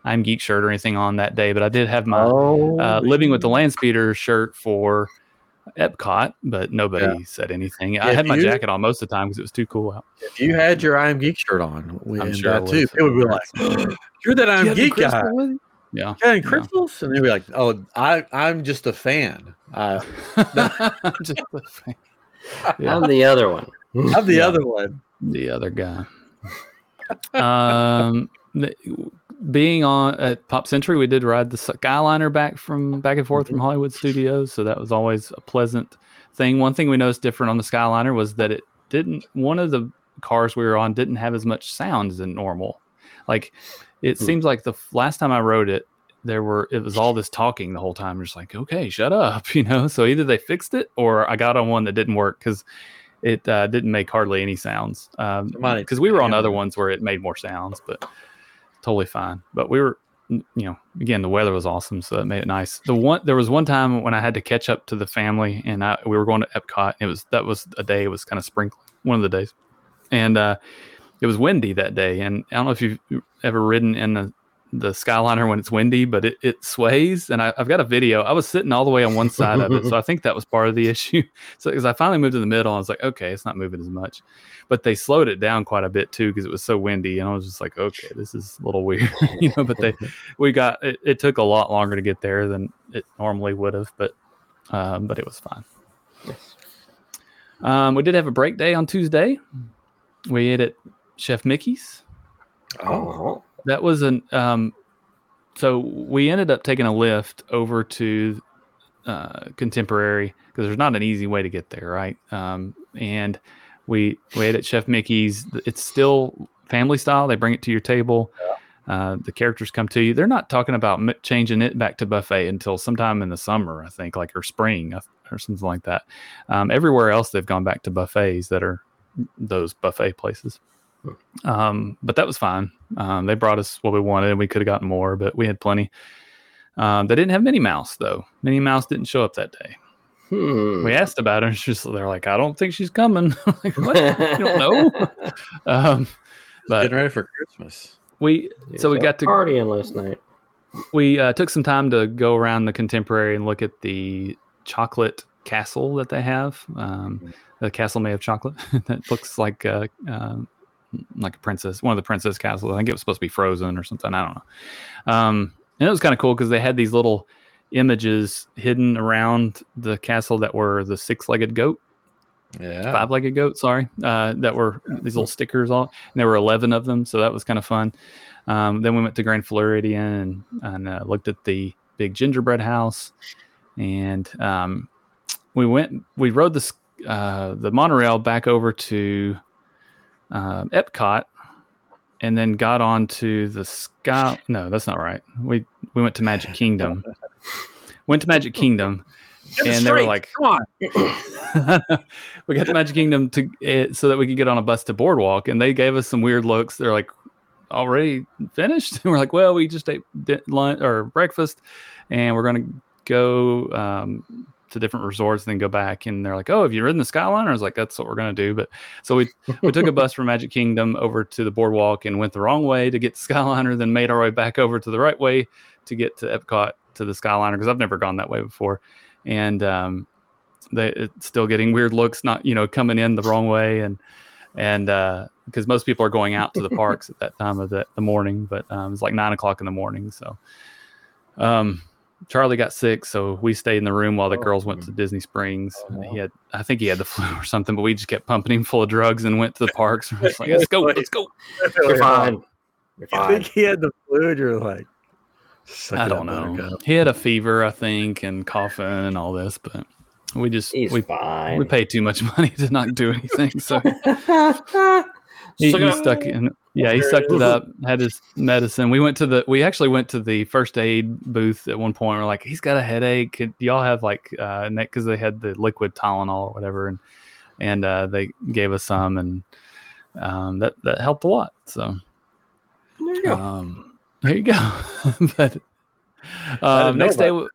I'm Geek shirt or anything on that day, but I did have my Oh, uh, Living with the Land Speeder shirt for Epcot, but nobody Yeah. said anything. I had my you- jacket on most of the time because it was too cool out. if you had your I am Geek shirt on, we I'm sure that too, it would be like, "You're that I am You Geek guy." crystal with you? Yeah. and crystals, and they'd be like, "Oh, I I'm just a fan. Uh, Just the, thing. Yeah. I'm the other one. I'm the Yeah. other one." the other guy. um, the- being on at Pop Century, we did ride the Skyliner back from back and forth from Hollywood Studios, so that was always a pleasant thing. One thing we noticed different on the Skyliner was that it didn't. One of the cars we were on didn't have as much sound as normal. Like it Hmm. seems like the last time I rode it, there were it was all this talking the whole time. Just like, okay, shut up, you know. So either they fixed it or I got on one that didn't work because it uh, didn't make hardly any sounds. Um, because we were on other ones where it made more sounds, but totally fine. But we were, you know, again, the weather was awesome, so it made it nice. The one there was one time when I had to catch up to the family, and I, we were going to Epcot. It was that was a day. It was kind of sprinkling, one of the days, and uh, it was windy that day. And I don't know if you've ever ridden in the the Skyliner when it's windy, but it, it sways. And I, I've got a video. I was sitting all the way on one side of it, so I think that was part of the issue. So because I finally moved to the middle, I was like, okay, it's not moving as much but they slowed it down quite a bit too because it was so windy and i was just like okay this is a little weird you know but they we got it, it took a lot longer to get there than it normally would have but um, but it was fine Yes. um, we did have a break day on tuesday we ate at chef mickey's? Oh, that was an um so we ended up taking a lift over to uh contemporary because there's not an easy way to get there right? Um and we we ate at chef mickey's. It's still family style. They bring it to your table. Uh, the characters come to you. They're not talking about m- changing it back to buffet until sometime in the summer, I think, like or spring or something like that. Um, everywhere else, they've gone back to buffets that are those buffet places. Um, but that was fine. Um, they brought us what we wanted, and we could have gotten more, but we had plenty. Um, they didn't have Minnie Mouse though. Minnie Mouse didn't show up that day. hmm. We asked about her, and she's they're like, "I don't think she's coming." I'm like, what? You don't know? um, but Getting ready for Christmas. we so we got to partying last night. we uh, took some time to go around the contemporary and look at the chocolate castle that they have. Um, the castle made of chocolate that looks like uh, um, like a princess, one of the princess castles. I think it was supposed to be frozen or something. I don't know. Um, and it was kind of cool because they had these little images hidden around the castle that were the six-legged goat Yeah. five-legged goat. Sorry, uh, that were these little stickers on, and there were eleven of them, so that was kind of fun. Um, then we went to Grand Floridian and, and uh, looked at the big gingerbread house, and um, we went. We rode the uh, the monorail back over to um Epcot, and then got on to the sky. No, that's not right. We we went to Magic Kingdom. went to Magic Kingdom, and they were like, "Come on." we got to Magic Kingdom to uh, so that we could get on a bus to Boardwalk, and they gave us some weird looks. They're like, "Already finished?" And we're like, "Well, we just ate lunch or breakfast, and we're gonna go um, to different resorts and then go back." And they're like, "Oh, have you ridden the Skyliner?" I was like, "That's what we're gonna do." But so we we took a bus from Magic Kingdom over to the Boardwalk and went the wrong way to get to Skyliner, then made our way back over to the right way to get to Epcot to the Skyliner because I've never gone that way before, and um, they it's still getting weird looks, not you know coming in the wrong way, and and uh because most people are going out to the parks at that time of the, the morning, but um, it's like nine o'clock in the morning, so um, Charlie got sick, so we stayed in the room while the Oh. girls went to mm. Disney Springs. Oh, no. He uh-huh. had, I think he had the flu or something, but we just kept pumping him full of drugs and went to the parks. We're like, let's go, let's go. You're fine. You're I think he had the flu, and you're like, I don't know. Buttercup." He had a fever, I think, and coughing and all this, but we just He's we fine. we paid too much money to not do anything, so he, he stuck in. Yeah, he sucked it up. Had his medicine. We went to the. We actually went to the first aid booth at one point. We're like, he's got a headache. Could y'all have like uh, because they had the liquid Tylenol or whatever, and and uh, they gave us some, and um, that that helped a lot. So There you go. um, there you go. but um, next day, w-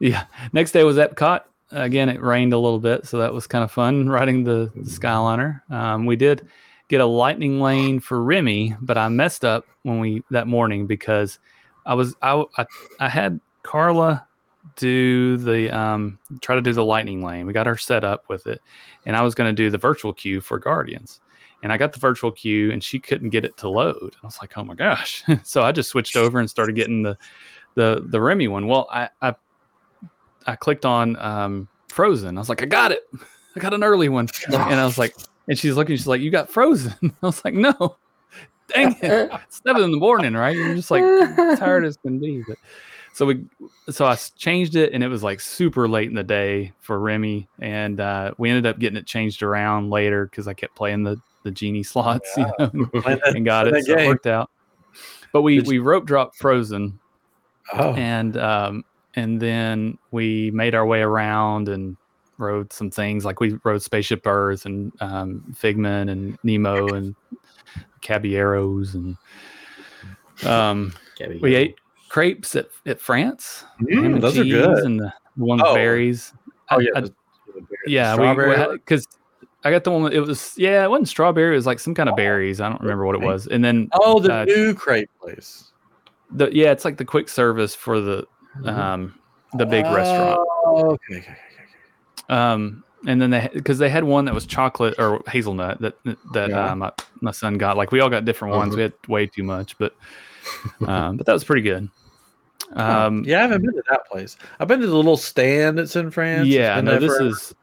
yeah, next day was Epcot. Again, it rained a little bit, so that was kind of fun riding the, the Skyliner. Um, we did get a lightning lane for Remy, but I messed up when we that morning because I was I I, I had Carla do the um try to do the lightning lane. We got her set up with it, and I was going to do the virtual queue for Guardians and I got the virtual queue and she couldn't get it to load. I was like, oh my gosh. so I just switched over and started getting the the the Remy one. Well, I I, I clicked on um, Frozen. I was like, I got it. I got an early one, and I was like, and she's looking. She's like, you got Frozen. I was like, no. Dang it! It's seven in the morning, right? You're just like tired as can be. But so we, so I changed it, and it was like super late in the day for Remy, and uh, we ended up getting it changed around later because I kept playing the the genie slots, you know, and got it. So it worked out. But we Did we rope dropped Frozen, Oh, and um, and then we made our way around and rode some things like we rode Spaceship Earth and um, Figment and Nemo and Caballeros and um, Gabby, we ate crepes at, at France. Mm, and those are good. And the one Oh. berries. Oh yeah, I- the yeah, strawberry. because I got the one. It was yeah, it wasn't strawberry. It was like some kind of berries. I don't remember what it was. And then oh, the uh, new crepe place. the yeah, it's like the quick service for the um the big restaurant. Oh, okay, okay, okay. Um, and then they because they had one that was chocolate or hazelnut that that Yeah. uh, my my son got. Like we all got different ones. Mhm. We had way too much, but um, but that was pretty good. Um, yeah, I haven't been to that place. I've been to the little stand that's in France. Yeah, been no, this forever. is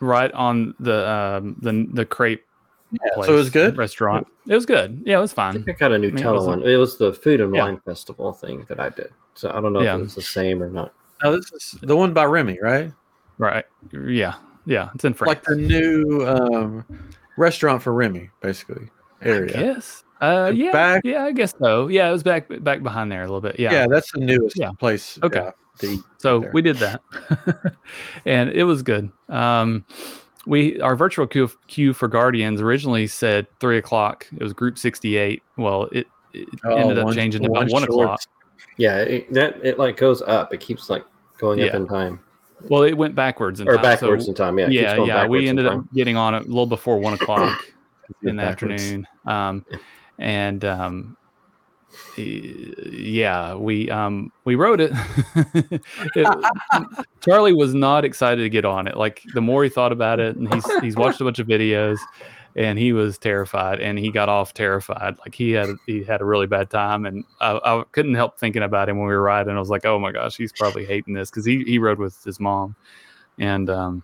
right on the um the the crepe. Yeah, place, so it was good. restaurant. It was good. Yeah, it was I fine. think I got a mean, it Nutella wasn't- one. It was the food and Yeah. wine festival thing that I did. So I don't know Yeah. if it was the same or not. No, this is the one by Remy, right? Right. Yeah. Yeah. It's in France. Like the new um, restaurant for Remy, basically area. Yes. Uh, yeah. Back- Yeah, I guess so. Yeah, it was back back behind there a little bit. Yeah. Yeah. that's the newest Yeah. place. Okay. yeah, to eat. so there. we did that, and it was good. Um, we our virtual queue, queue for Guardians originally said three o'clock. It was Group sixty eight. Well, it, it Oh, ended up changing to one about one short. o'clock. Yeah, it, that it like goes up. It keeps like going up in time Well, it went backwards in or time. backwards So, in time. Yeah, yeah, yeah. We ended up getting on it a little before one o'clock. in the Backwards. afternoon. Um, and um, yeah, we um, we wrote it. It- Charlie was not excited to get on it. Like the more he thought about it, and he's he's watched a bunch of videos, and he was terrified, and he got off terrified. Like he had he had a really bad time, and I, I couldn't help thinking about him when we were riding. I was like, oh my gosh, he's probably hating this because he he rode with his mom, and um,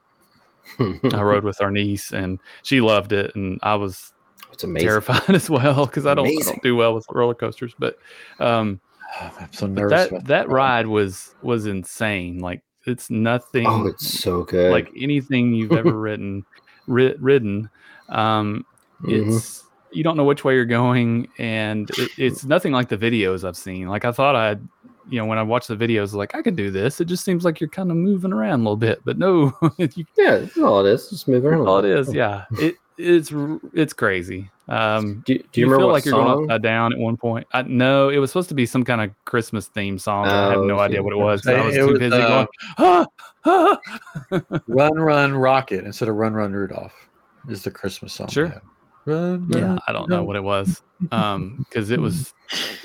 I rode with our niece, and she loved it, and I was it's amazing. terrified as well because I don't, I don't do well with roller coasters. But um, Oh, I'm so but nervous. that that ride was was insane. Like it's nothing Oh, it's so good. like anything you've ever ridden ri- ridden. Um, Mhm. it's you don't know which way you're going, and it, it's nothing like the videos I've seen. Like I thought I'd. You know, when I watch the videos, like I could do this. It just seems like you're kind of moving around a little bit, but no, you yeah, that's all it is. Just move around. all it little is, bit. yeah. It it's it's crazy. Um, Do, do do you you, remember feel what like you're song? going upside down at one point? I, no, it was supposed to be some kind of Christmas theme song. but I have Oh, no idea what it was. 'cause I It was was, too busy uh, going. Ah, ah. Run, run, rocket instead of run, run, Rudolph is the Christmas song. Sure. yeah. Run, Yeah, run, I don't know what it was. Um, because it was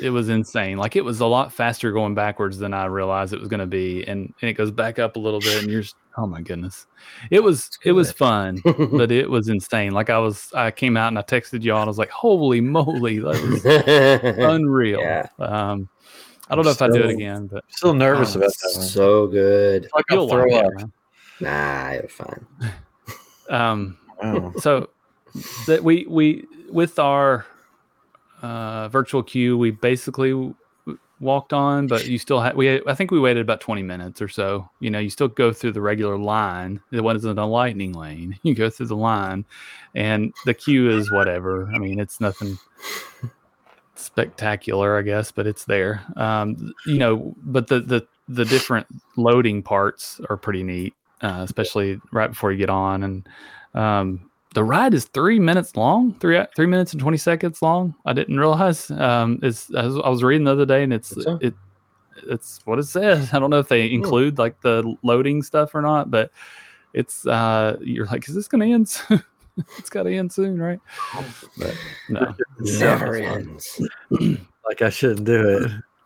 it was insane. Like it was a lot faster going backwards than I realized it was going to be, and and it goes back up a little bit, and you're just, oh my goodness, it was it was fun, but it was insane. Like I was, I came out and I texted y'all, and I was like, holy moly, that was unreal. Yeah. Um, I don't know if I'd do it again, but Still nervous Oh, about that one. So good. like I'll you'll throw like it. up. Nah, you're fine. Um, Wow. so that we we with our uh, virtual queue, we basically walked on, but you still had we I think we waited about twenty minutes or so. You know, you still go through the regular line. It wasn't a lightning lane. You go through the line, and the queue is whatever. I mean, it's nothing spectacular, I guess, but it's there. Um, you know, but the the the different loading parts are pretty neat, uh, especially right before you get on. And um, the ride is three minutes long, three three minutes and twenty seconds long. I didn't realize. Um, it's I was, I was reading the other day, and it's That's all. it it's what it says. I don't know if they include like the loading stuff or not, but it's uh, you're like, is this going to end? soon? it's got to end soon, right? But no, Never it's ends. like I shouldn't do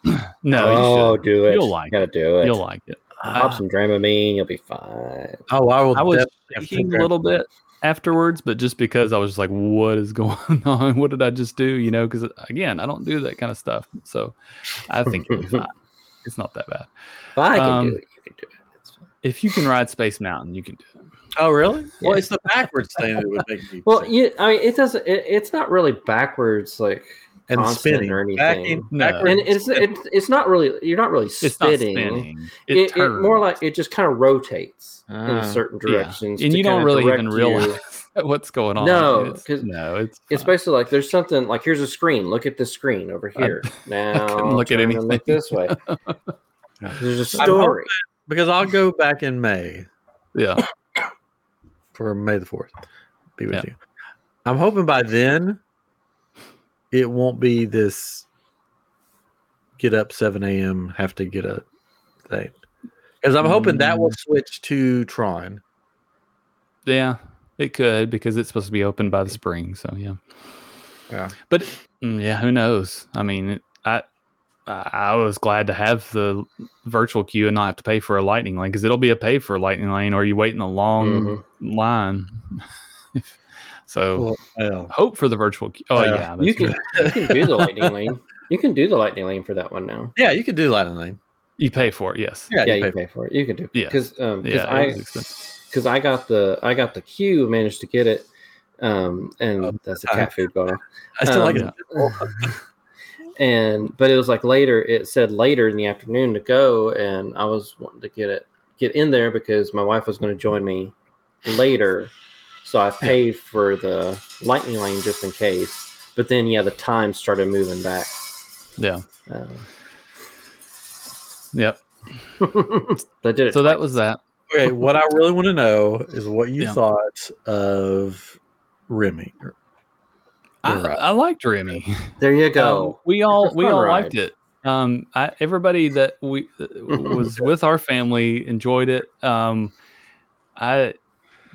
it. no, oh, you should. do it. You'll like Gotta do it. You'll like it. Pop some Dramamine. You'll be fine. Oh, I will. I was definitely shaking a little bit afterwards, but just because I was just like, what is going on? What did I just do? You know, because again, I don't do that kind of stuff. So I think you'll be fine. it's not that bad. If I can Um, do it. You can do it. If you can ride Space Mountain, you can do it. Oh, really? Well, it's the backwards thing that would make me. Well, sick. yeah, I mean, it doesn't. It, it's not really backwards, like and constant spinning or anything. Backing, No. backwards and it's it's it's not really. You're not really It's not spinning. spinning. It, It, it more like it just kind of rotates in Ah, certain Yeah. directions, and you don't really even direct you. realize what's going on. No, It's- 'cause no, it's It's basically like there's something like here's a screen. Look at the screen over here. Now couldn't look at turn and Look anything. this way. There's a I'm story. because I'll go back in May yeah. for May the fourth. Be with Yeah. you. I'm hoping by then it won't be this get up 7 a.m. have to get a thing because I'm hoping that will Mm. switch to Tron. Yeah, it could because it's supposed to be open by the spring. So yeah. Yeah. But mm, yeah, who knows? I mean, I I was glad to have the virtual queue and not have to pay for a lightning lane because it'll be a pay for a lightning lane or you wait in a long Mhm. line. so Well, well, hope for the virtual queue. Oh Yeah. yeah, You can you can do the lightning lane. You can do the lightning lane for that one now. yeah, you can do Lightning Lane. you pay for it. Yes. Yeah, Yeah, you you pay pay for it. You can do Yeah. because um, 'cause Yeah, it I because I got the I got the queue, managed to get it, um, and Oh, that's a uh, cat food bottle. I still like Um, it. and but it was like later. It said later in the afternoon to go, and I was wanting to get it get in there because my wife was going to join me later, so I paid for the lightning lane just in case. But then yeah, the time started moving back. Yeah. Um, Yep. I did it. So that was that. Okay, what I really want to know is what you Yeah. thought of Remy. I, I liked Remy. there you Um, go. we all we all ride. liked it. Um, I, everybody that we uh, was with our family enjoyed it. Um, I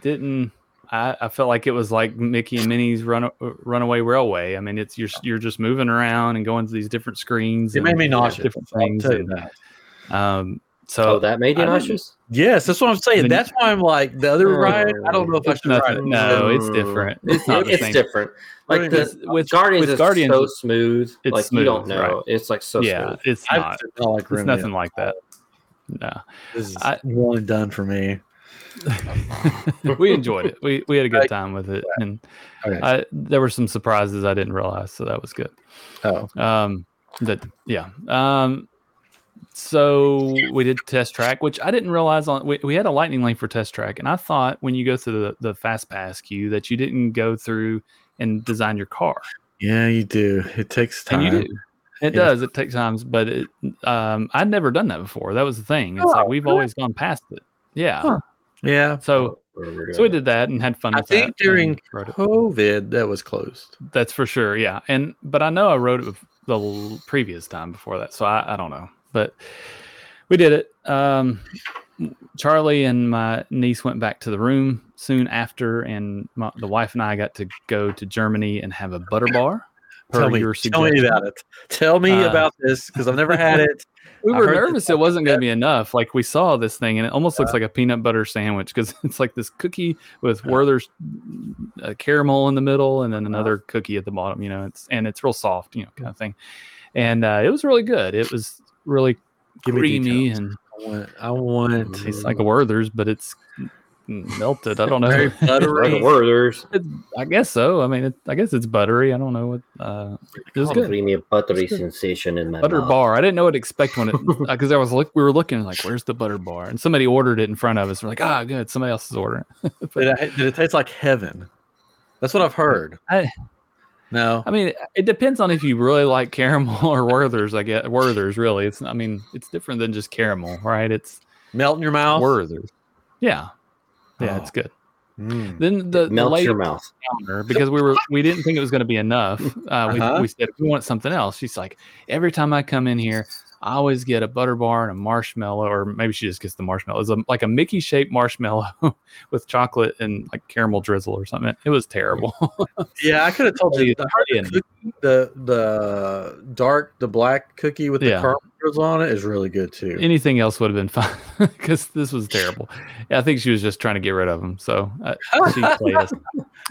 didn't. I, I felt like it was like Mickey and Minnie's run Runaway Railway. I mean, it's you're you're just moving around and going to these different screens. It made me nauseous. Different I'll things. and, that. um, so oh, that made you I nauseous. Yes, that's what I'm saying. When- That's why I'm like the other ride. I don't know if I It's should ride it. no, it's different. It's It's, not it's different. Like the with- Guardians with is Guardians, so smooth. it's like you don't know. right. It's like so yeah, smooth. it's I not. not like It's Remy. nothing like that. No. This is I- one and done for me. we enjoyed it. We we had a good time with it, and Okay. I, there were some surprises I didn't realize, so that was good. oh, Um, that yeah. Um, so we did test track, which I didn't realize on. We, we had a lightning lane for test track, and I thought when you go through the the fast pass queue that you didn't go through and design your car, yeah, you do. It takes time. and you do. It Yeah. does. It takes times, but it, um, I'd never done that before. That was the thing. It's Oh, like we've really? always gone past it. Yeah. Huh. Yeah. So so we did that and had fun. I think that during and rode it. COVID, that was closed. That's for sure. Yeah. And but I know I wrote it the previous time before that, so I, I don't know. But we did it. Um, Charlie and my niece went back to the room soon after, and my, the wife and I got to go to Germany and have a butter bar. Tell me, tell me about it. Tell me Uh, about this because I've never had it. We were nervous it wasn't going to be enough. Like we saw this thing, and it almost looks like a peanut butter sandwich because it's like this cookie with Werther's uh, caramel in the middle, and then another cookie at the bottom. You know, it's and it's real soft, you know, kind of thing. And uh, it was really good. It was really Give creamy and I want. I want. tastes like a Werther's, but it's melted. I don't know. Very buttery. Like Werther's. I guess so. I mean, it, I guess it's buttery. I don't know what. Uh, it was good. Giving me a buttery good. sensation in my butter mouth. bar. I didn't know what to expect when it because I was look we were looking like where's the butter bar and somebody ordered it in front of us. We're like ah good somebody else is ordering. it. Did, I, did it taste like heaven? That's what I've heard. I- no. I mean it depends on if you really like caramel or Werther's. I get Werther's really. It's I mean it's different than just caramel, right? It's Melt in your mouth. Werther's. Yeah, yeah, Oh. it's good. Mm. Then the, the Melts lady your mouth. because we were we didn't think it was going to be enough. Uh, we, Uh-huh. we said we want something else. She's like, every time I come in here, I always get a butter bar and a marshmallow, or maybe she just gets the marshmallow. It's a, like a Mickey shaped marshmallow with chocolate and like caramel drizzle or something. It was terrible. Yeah, I could have told you the, Hardly any. the the dark, the black cookie with the Yeah. caramel drizzle on it is really good too. Anything else would have been fine because this was terrible. Yeah, I think she was just trying to get rid of them. So uh, she played us.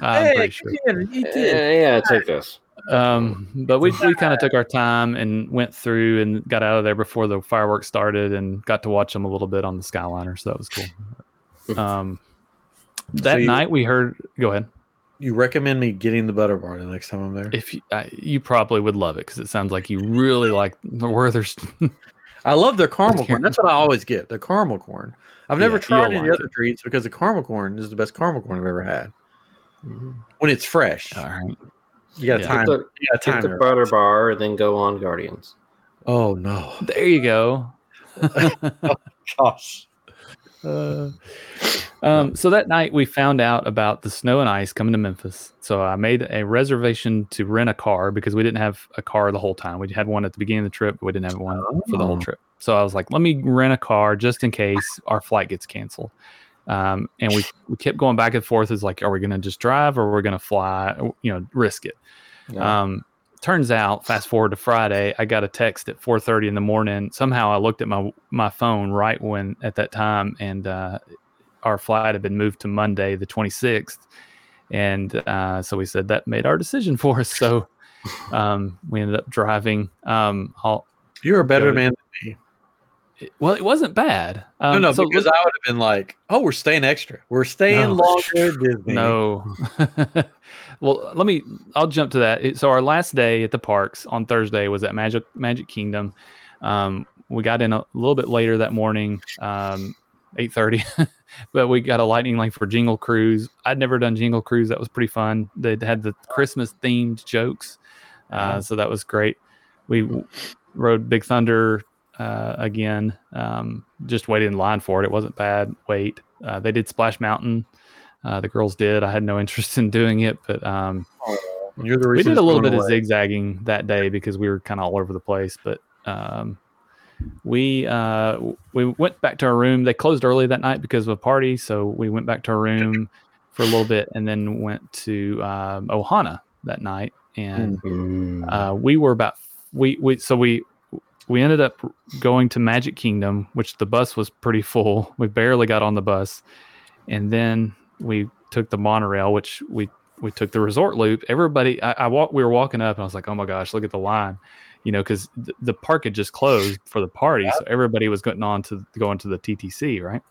I'm hey, pretty sure. come here, Yeah, yeah, take this. Um, but we we kind of took our time and went through and got out of there before the fireworks started and got to watch them a little bit on the Skyliner. So that was cool. Um, that you- night we heard. Go ahead. You recommend me getting the butter bar the next time I'm there? If you, uh, you probably would love it because it sounds like you really like the Werther's. I love their caramel corn. That's what I always get. The caramel corn. I've never Yeah, tried any like other treats because the caramel corn is the best caramel corn I've ever had. Mhm. When it's fresh, All right. You got Yeah. time. Get the, You got get the butter bar, and then go on Guardians. Oh no, There you go. gosh. Uh, um, so that night we found out about the snow and ice coming to Memphis. So I made a reservation to rent a car because we didn't have a car the whole time. We had one at the beginning of the trip, but we didn't have one for the whole Oh. trip. So I was like, let me rent a car just in case our flight gets canceled. Um, and we, we kept going back and forth. Is like, are we going to just drive or we're going to fly? You know, risk it. Um, turns out, fast forward to Friday, I got a text at 4:30 in the morning. Somehow, I looked at my my phone right when at that time, and uh, our flight had been moved to Monday, the 26th, and uh, so we said that made our decision for us. So um, we ended up driving. Um, all, You're a better man. it- well, it wasn't bad. Um, no, no, so because I would have been like, "Oh, we're staying extra. We're staying No. longer." Disney. No. well, let me. I'll jump to that. It- So our last day at the parks on Thursday was at Magic Magic Kingdom. Um, we got in a little bit later that morning, um, eight thirty, but we got a lightning lane for Jingle Cruise. I'd never done Jingle Cruise. That was pretty fun. They had the Christmas themed jokes, uh, so that was great. We rode Big Thunder uh, again. Um, just waited in line for it. It wasn't bad. Wait, uh, they did Splash Mountain. Uh, the girls did. I had no interest in doing it, but um, You're the we did a little bit of zigzagging that day because we were kind of all over the place. But um, we uh, we went back to our room. They closed early that night because of a party, so we went back to our room for a little bit and then went to um, Ohana that night. And Mm. uh, we were about we we so we we ended up going to Magic Kingdom, which the bus was pretty full. We barely got on the bus, and then we took the monorail, which we we took the resort loop. Everybody, I, I walked. We were walking up, and I was like, "Oh my gosh, look at the line!" You know, because th- the park had just closed for the party, so everybody was getting on to going to the TTC, right?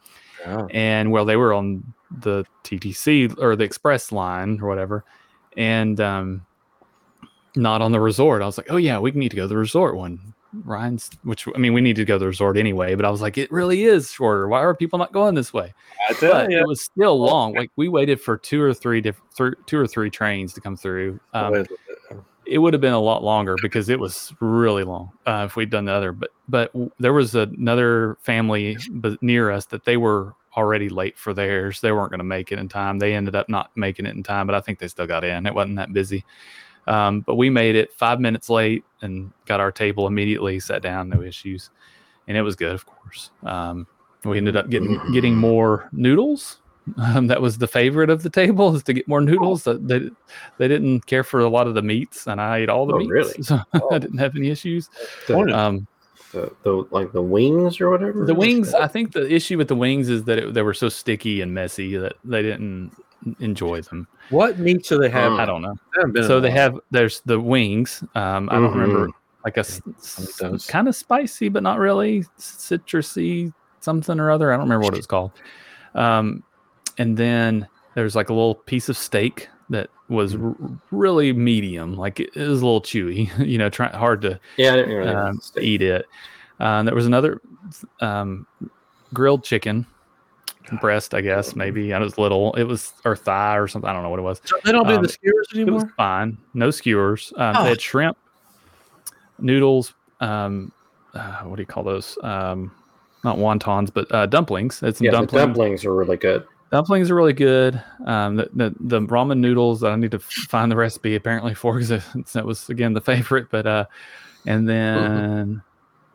Yeah. and well they were on the ttc or the express line or whatever and um not on the resort i was like oh yeah we need to go to the resort one ryan's which i mean we need to go to the resort anyway but i was like it really is shorter why are people not going this way I but you. it was still long like we waited for two or three different two or three trains to come through um, it would have been a lot longer because it was really long uh, if we'd done the other. But but there was another family near us that they were already late for theirs. They weren't going to make it in time. They ended up not making it in time, but I think they still got in. It wasn't that busy. Um, but we made it five minutes late and got our table immediately. Sat down, no issues, and it was good, of course. Um, we ended up getting getting more noodles. Um, that was the favorite of the table is to get more noodles. They, they they didn't care for a lot of the meats, and I ate all the Oh, meats, really? so I didn't have any issues. The, Um, the, the like the wings or whatever. the wings, I think the issue with the wings is that it, they were so sticky and messy that they didn't enjoy them. What meats do they have? Mm. I don't know. I haven't been in So they while. have there's the wings. Um, I don't remember like a like kind of spicy, but not really citrusy something or other. I don't remember what it was called. Um, and then there's like a little piece of steak that was r- really medium, like it, it was a little chewy. You know, try hard to Yeah, I didn't really um, eat it. Uh, there was another um, grilled chicken breast, I guess maybe. I was little. It was or thigh or something. I don't know what it was. So they don't do um, the skewers anymore. It was fine. No skewers. Um, Oh. They had shrimp, noodles. Um, uh, what do you call those? Um, not wontons, but uh, dumplings. It's Yeah, dumplings. dumplings are really good. Dumplings are really good. Um, the, the the ramen noodles that I need to find the recipe apparently for because that was again the favorite. But uh, and then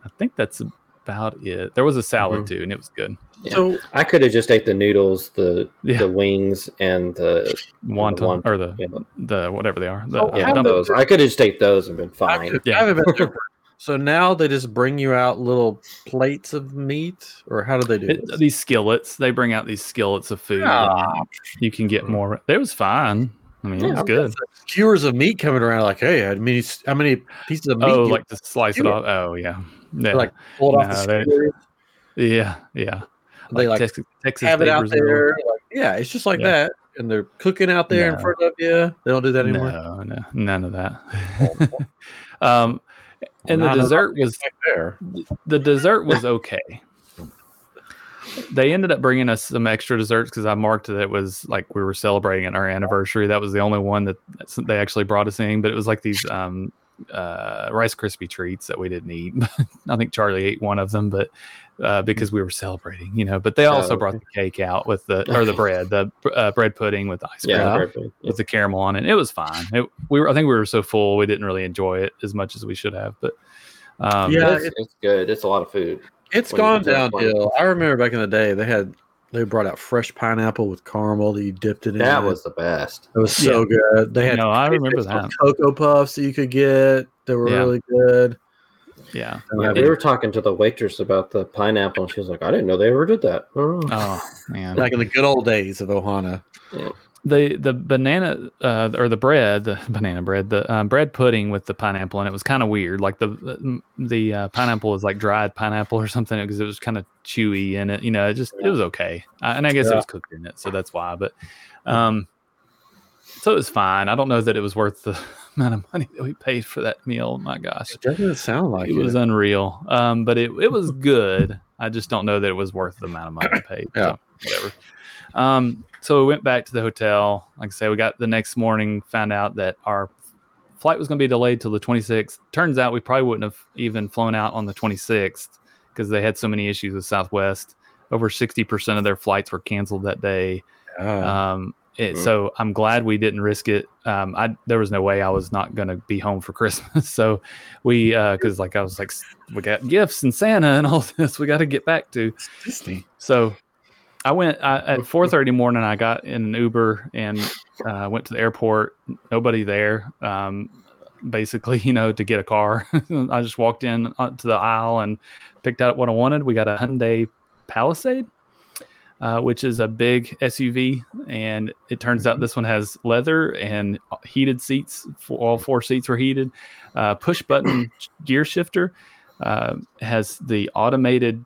I think that's about it. There was a salad Mhm. too, and it was good. Yeah. So I could have just ate the noodles, the Yeah. the wings, and the Wonton wonton, or the yeah. the whatever they are. The, Oh, yeah, how those. I could have just ate those and been fine. I, Yeah. I haven't been there. So now they just bring you out little plates of meat, or how do they do it- this? these skillets. They bring out these skillets of food. Ah. you can get more. It was fine. I mean, Yeah, it was I'm good. skewers of meat coming around. Like, hey, I mean, how many pieces of meat? Oh, like to slice it skewer. off. Oh, yeah. Yeah. like pulled off No, the they- yeah. Yeah. They like Texas, Texas have it out there. Like, yeah, it's just like Yeah. that, and they're cooking out there in front of you. They don't do that anymore. No, no, none of that. um, and Well, the dessert was there. the dessert was okay. They ended up bringing us some extra desserts because I marked that it was like we were celebrating our anniversary. That was the only one that they actually brought us in, but it was like these um, uh, Rice Krispie treats that we didn't eat. I think Charlie ate one of them, but uh, because we were celebrating, you know. But they also Oh, brought the cake out with the or the bread, the uh, bread pudding with ice cream Yeah, Yeah. with the caramel on it. It was fine. It, we were, I think we were so full we didn't really enjoy it as much as we should have. But um, Yeah, it's, it's good. It's a lot of food. It's when you gone do that one. downhill. I remember back in the day they had they brought out fresh pineapple with caramel that you dipped it in. That was the best. it was so good. They had No, I remember that. cocoa puffs that you could get. They were Yeah. really good. Yeah. Yeah, we were talking to the waitress about the pineapple, and she was like, "I didn't know they ever did that." Oh. Oh man. Back in the good old days of Ohana. the the banana uh, or the bread, the banana bread, the um, bread pudding with the pineapple and it was kind of weird. Like the the uh, pineapple was like dried pineapple or something because it was kind of chewy in it. You know, it just it was okay, uh, and I guess it was cooked in it, so that's why. But um, so it was fine. I don't know that it was worth the amount of money that we paid for that meal. My gosh, It doesn't sound like it it. was unreal. Um, but it it was good. I just don't know that it was worth the amount of money we paid. Yeah. So, whatever. Um, so we went back to the hotel. Like I say, we got the next morning, found out that our flight was going to be delayed till the 26th. Turns out we probably wouldn't have even flown out on the 26th because they had so many issues with Southwest. Over 60% of their flights were canceled that day. Ah, Um, it, Mhm. So I'm glad we didn't risk it. Um, I there was no way I was not going to be home for Christmas. so we because like I was like we got gifts and Santa and all this we got to get back to. Disney. So I went I, at 4:30 morning. I got in an Uber and uh, went to the airport. Nobody there. Um, basically, you know, to get a car. I just walked in uh, to the aisle and picked out what I wanted. We got a Hyundai Palisade, uh, which is a big SUV, and it turns out this one has leather and heated seats. For all four seats were heated. Uh, push button gear shifter uh, has the automated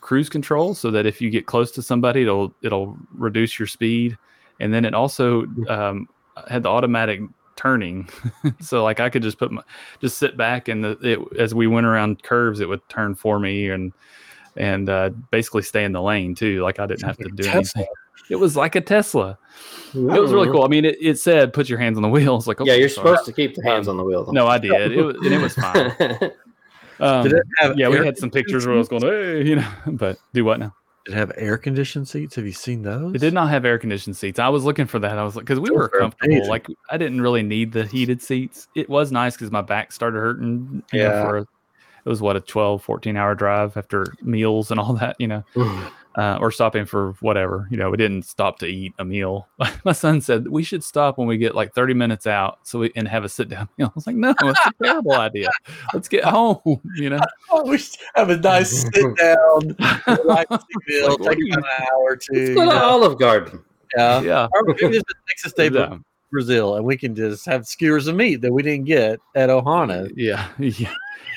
cruise control, so that if you get close to somebody, it'll it'll reduce your speed, and then it also um, had the automatic turning so like i could just put my just sit back and the, it, as we went around curves it would turn for me and and uh, basically stay in the lane too like i didn't have to do Tesla. anything it was like a tesla it was really cool i mean it, it said put your hands on the wheels like. Yeah, you're sorry. supposed to keep the hands on the wheel. Though. no i did it was, and it was fine um, Did it have yeah we had some pictures where i was going hey you know but do what now Did it have air conditioned seats? Have you seen those? It did not have air conditioned seats. I was looking for that. I was like, because we Those were comfortable. amazing. Like I didn't really need the heated seats. It was nice because my back started hurting. You know, Yeah. for a, it was what a 12, 14 hour drive after meals and all that. You know, uh, or stopping for whatever. You know, we didn't stop to eat a meal. my son said we should stop when we get like thirty minutes out, so we and have a sit down meal. I was like, no, it's a terrible idea. Let's get home. You know. Oh, we have a nice sit down, relaxing meal, Like, take about an hour or two. Let's go to? Olive Garden. Yeah. Yeah. Or maybe just takes us stay Yeah. Brazil, and we can just have skewers of meat that we didn't get at Ohana. Yeah, yeah.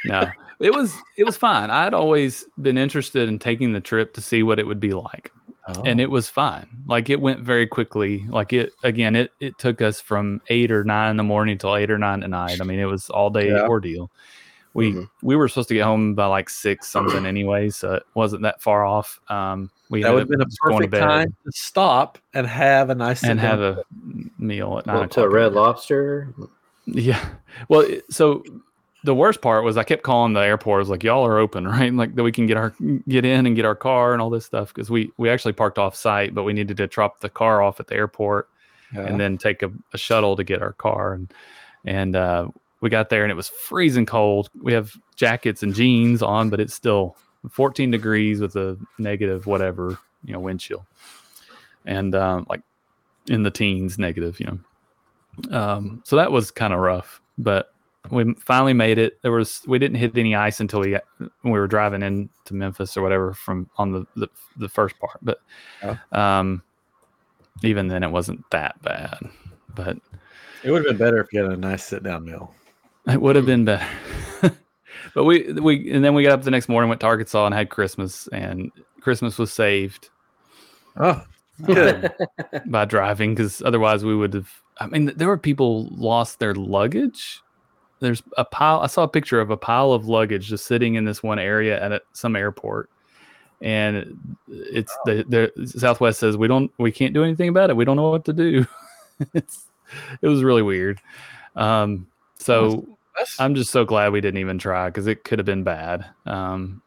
No, it was it was fine. I'd always been interested in taking the trip to see what it would be like, and Oh. it was fine. Like it went very quickly. Like it again, it it took us from eight or nine in the morning till eight or nine at night. I mean, it was all day Yeah. ordeal. We Mhm. we were supposed to get home by like six something anyway, so it wasn't that far off. Um, we that would have been a going to perfect time to stop and have a nice and have a meal at nine o'clock. Red Lobster. Yeah. Well, so the worst part was I kept calling the airport. I was like, "Y'all are open, right? Like that we can get our get in and get our car and all this stuff." Because we we actually parked off site, but we needed to drop the car off at the airport Yeah. and then take a, a shuttle to get our car. And and uh, we got there and it was freezing cold. We have jackets and jeans on, but it's still 14 degrees with a negative whatever you know wind chill, and um, like in the teens negative, you know. Um, so that was kind of rough, but we finally made it. There was we didn't hit any ice until we when we were driving into Memphis or whatever from on the the, the first part, but um, even then it wasn't that bad. but It would have been better if you had a nice sit down meal. it would have been better. but we we and then we got up the next morning, went to Arkansas, and had Christmas, and Christmas was saved Oh, good. um, by driving because otherwise we would have. I mean, there were people lost their luggage. There's a pile. I saw a picture of a pile of luggage just sitting in this one area at a, some airport, and it's the, the Southwest says we don't, we can't do anything about it. We don't know what to do. it's, it was really weird. Um, so That's- I'm just so glad we didn't even try because it could have been bad. Um,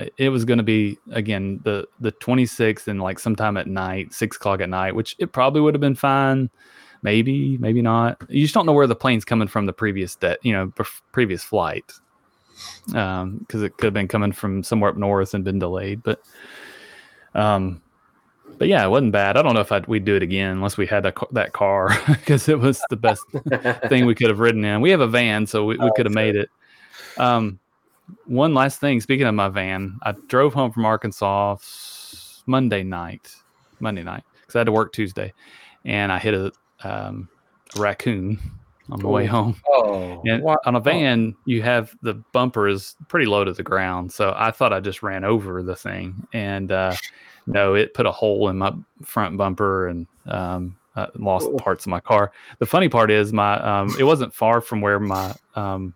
it- it was going to be again the the 26th and like sometime at night, six o'clock at night, which it probably would have been fine. Maybe, maybe not. You just don't know where the plane's coming from the previous day, you know, bef- previous flight, because it could have been coming from somewhere up north and been delayed. But, um, but yeah, it wasn't bad. I don't know if I'd, we'd do it again unless we had a, that car because it was the best thing we could have ridden in. We have a van, so we, we could have made it. Um, one last thing. Speaking of my van, I drove home from Arkansas Monday night, Monday night, because I had to work Tuesday, and I hit a, um, a raccoon on the way home. Oh, And wow. on a van, you have the bumper is pretty low to the ground. So I thought I just ran over the thing. And uh, no, it put a hole in my front bumper and um, I lost Oh. parts of my car. The funny part is my um, it wasn't far from where my um,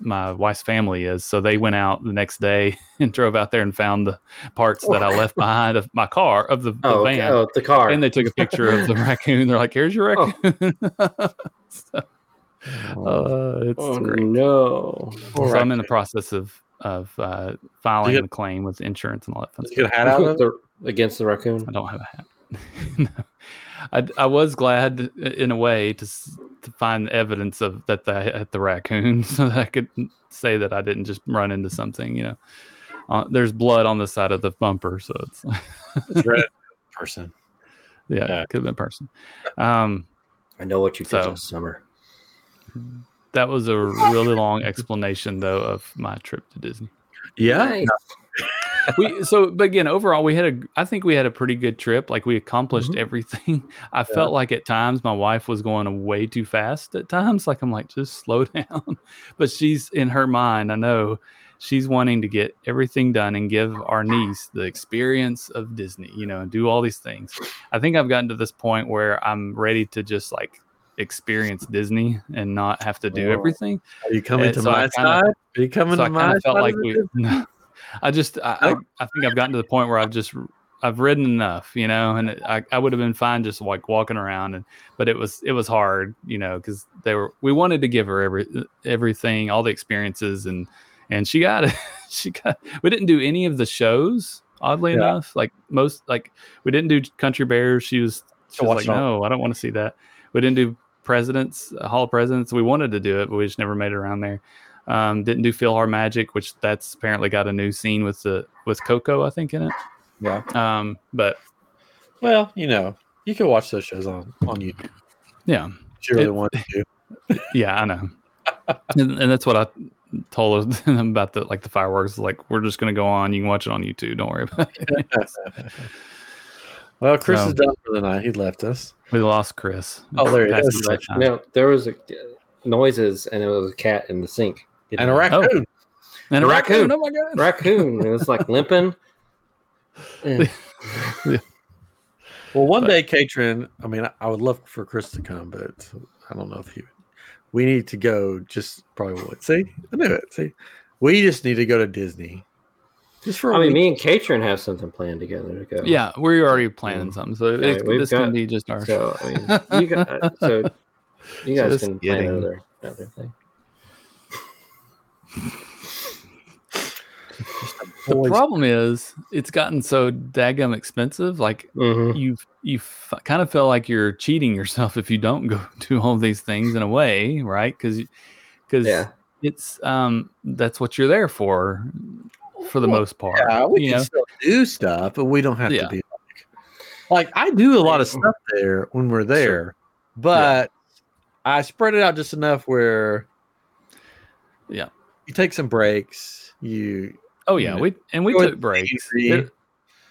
my wife's family is. So they went out the next day and drove out there and found the parts that I left behind of my car of the, the oh, okay. van. oh, the car. And they took a picture of the raccoon. They're like, "Here's your Oh. raccoon." so, uh, it's oh, great. no. Poor So I'm in the process of of uh, filing get- the claim with insurance and all that fun stuff. you get a hat out of? The- against the raccoon. I don't have a hat. no. I, I was glad uh, in a way to s- to find evidence of that the, at the raccoon so that I could say that I didn't just run into something. You know, uh, there's blood on the side of the bumper, so it's It's red person. yeah, Yeah. it could have been a person. Um, I know what you did So- last summer. that was a really long explanation though of my trip to Disney. Yeah. Nice. We so but again overall we had a i think we had a pretty good trip like we accomplished Mhm. everything i felt like at times my wife was going way too fast at times like i'm like just slow down but she's in her mind i know she's wanting to get everything done and give our niece the experience of disney you know and do all these things i think i've gotten to this point where i'm ready to just like experience disney and not have to do Oh. everything Are you coming And to so my kinda- side? Are you coming so to kind my felt side? like we. No, I just I, I I think I've gotten to the point where I've just I've ridden enough, you know, and it, I I would have been fine just like walking around and but it was it was hard, you know, because they were we wanted to give her every everything, all the experiences and and she got it. she got we didn't do any of the shows oddly Yeah. enough like most like we didn't do country bears. She was she was like no i don't want to see that. We didn't do presidents hall of presidents. We wanted to do it but we just never made it around there um, didn't do PhilharMagic, which that's apparently got a new scene with the with Coco, I think, in it. Yeah. Um, but Well, you know, you can watch those shows on on YouTube. yeah, If you really It- want to. yeah, I know, and, and that's what I told them about the like the fireworks. Like we're just gonna go on. You can watch it on YouTube. Don't worry about it. Well, Chris So- is done for the night. He left us. we lost Chris. Oh, there he is. his bedtime. No, there was a, noises, and it was a cat in the sink. And a raccoon. And a A raccoon. raccoon. Oh my god. raccoon. and it's like limping. Eh. Well, one But- day, Catron, I mean, I, I would love for Chris to come, but I don't know if he would. We need to go, just probably would. See, I knew it. See, we just need to go to Disney. Just for a I mean, week. me and Catron have something planned together to go. Yeah, we're already planning something, so Yeah, it's, we've this can got- be just our. So I mean, you guys, so you guys Just can plan kidding. another another thing. The problem is, it's gotten so daggum expensive. Like Mhm. you you kind of feel like you're cheating yourself if you don't go do all these things in a way, right? Because because Yeah. it's um that's what you're there for, for the Well, most part. Yeah, we you can know? still do stuff, but we don't have Yeah. to be like, like I do a lot of stuff there when we're there, but I spread it out just enough where Yeah. You take some breaks. You Oh yeah, Yeah. we and we took breaks. There-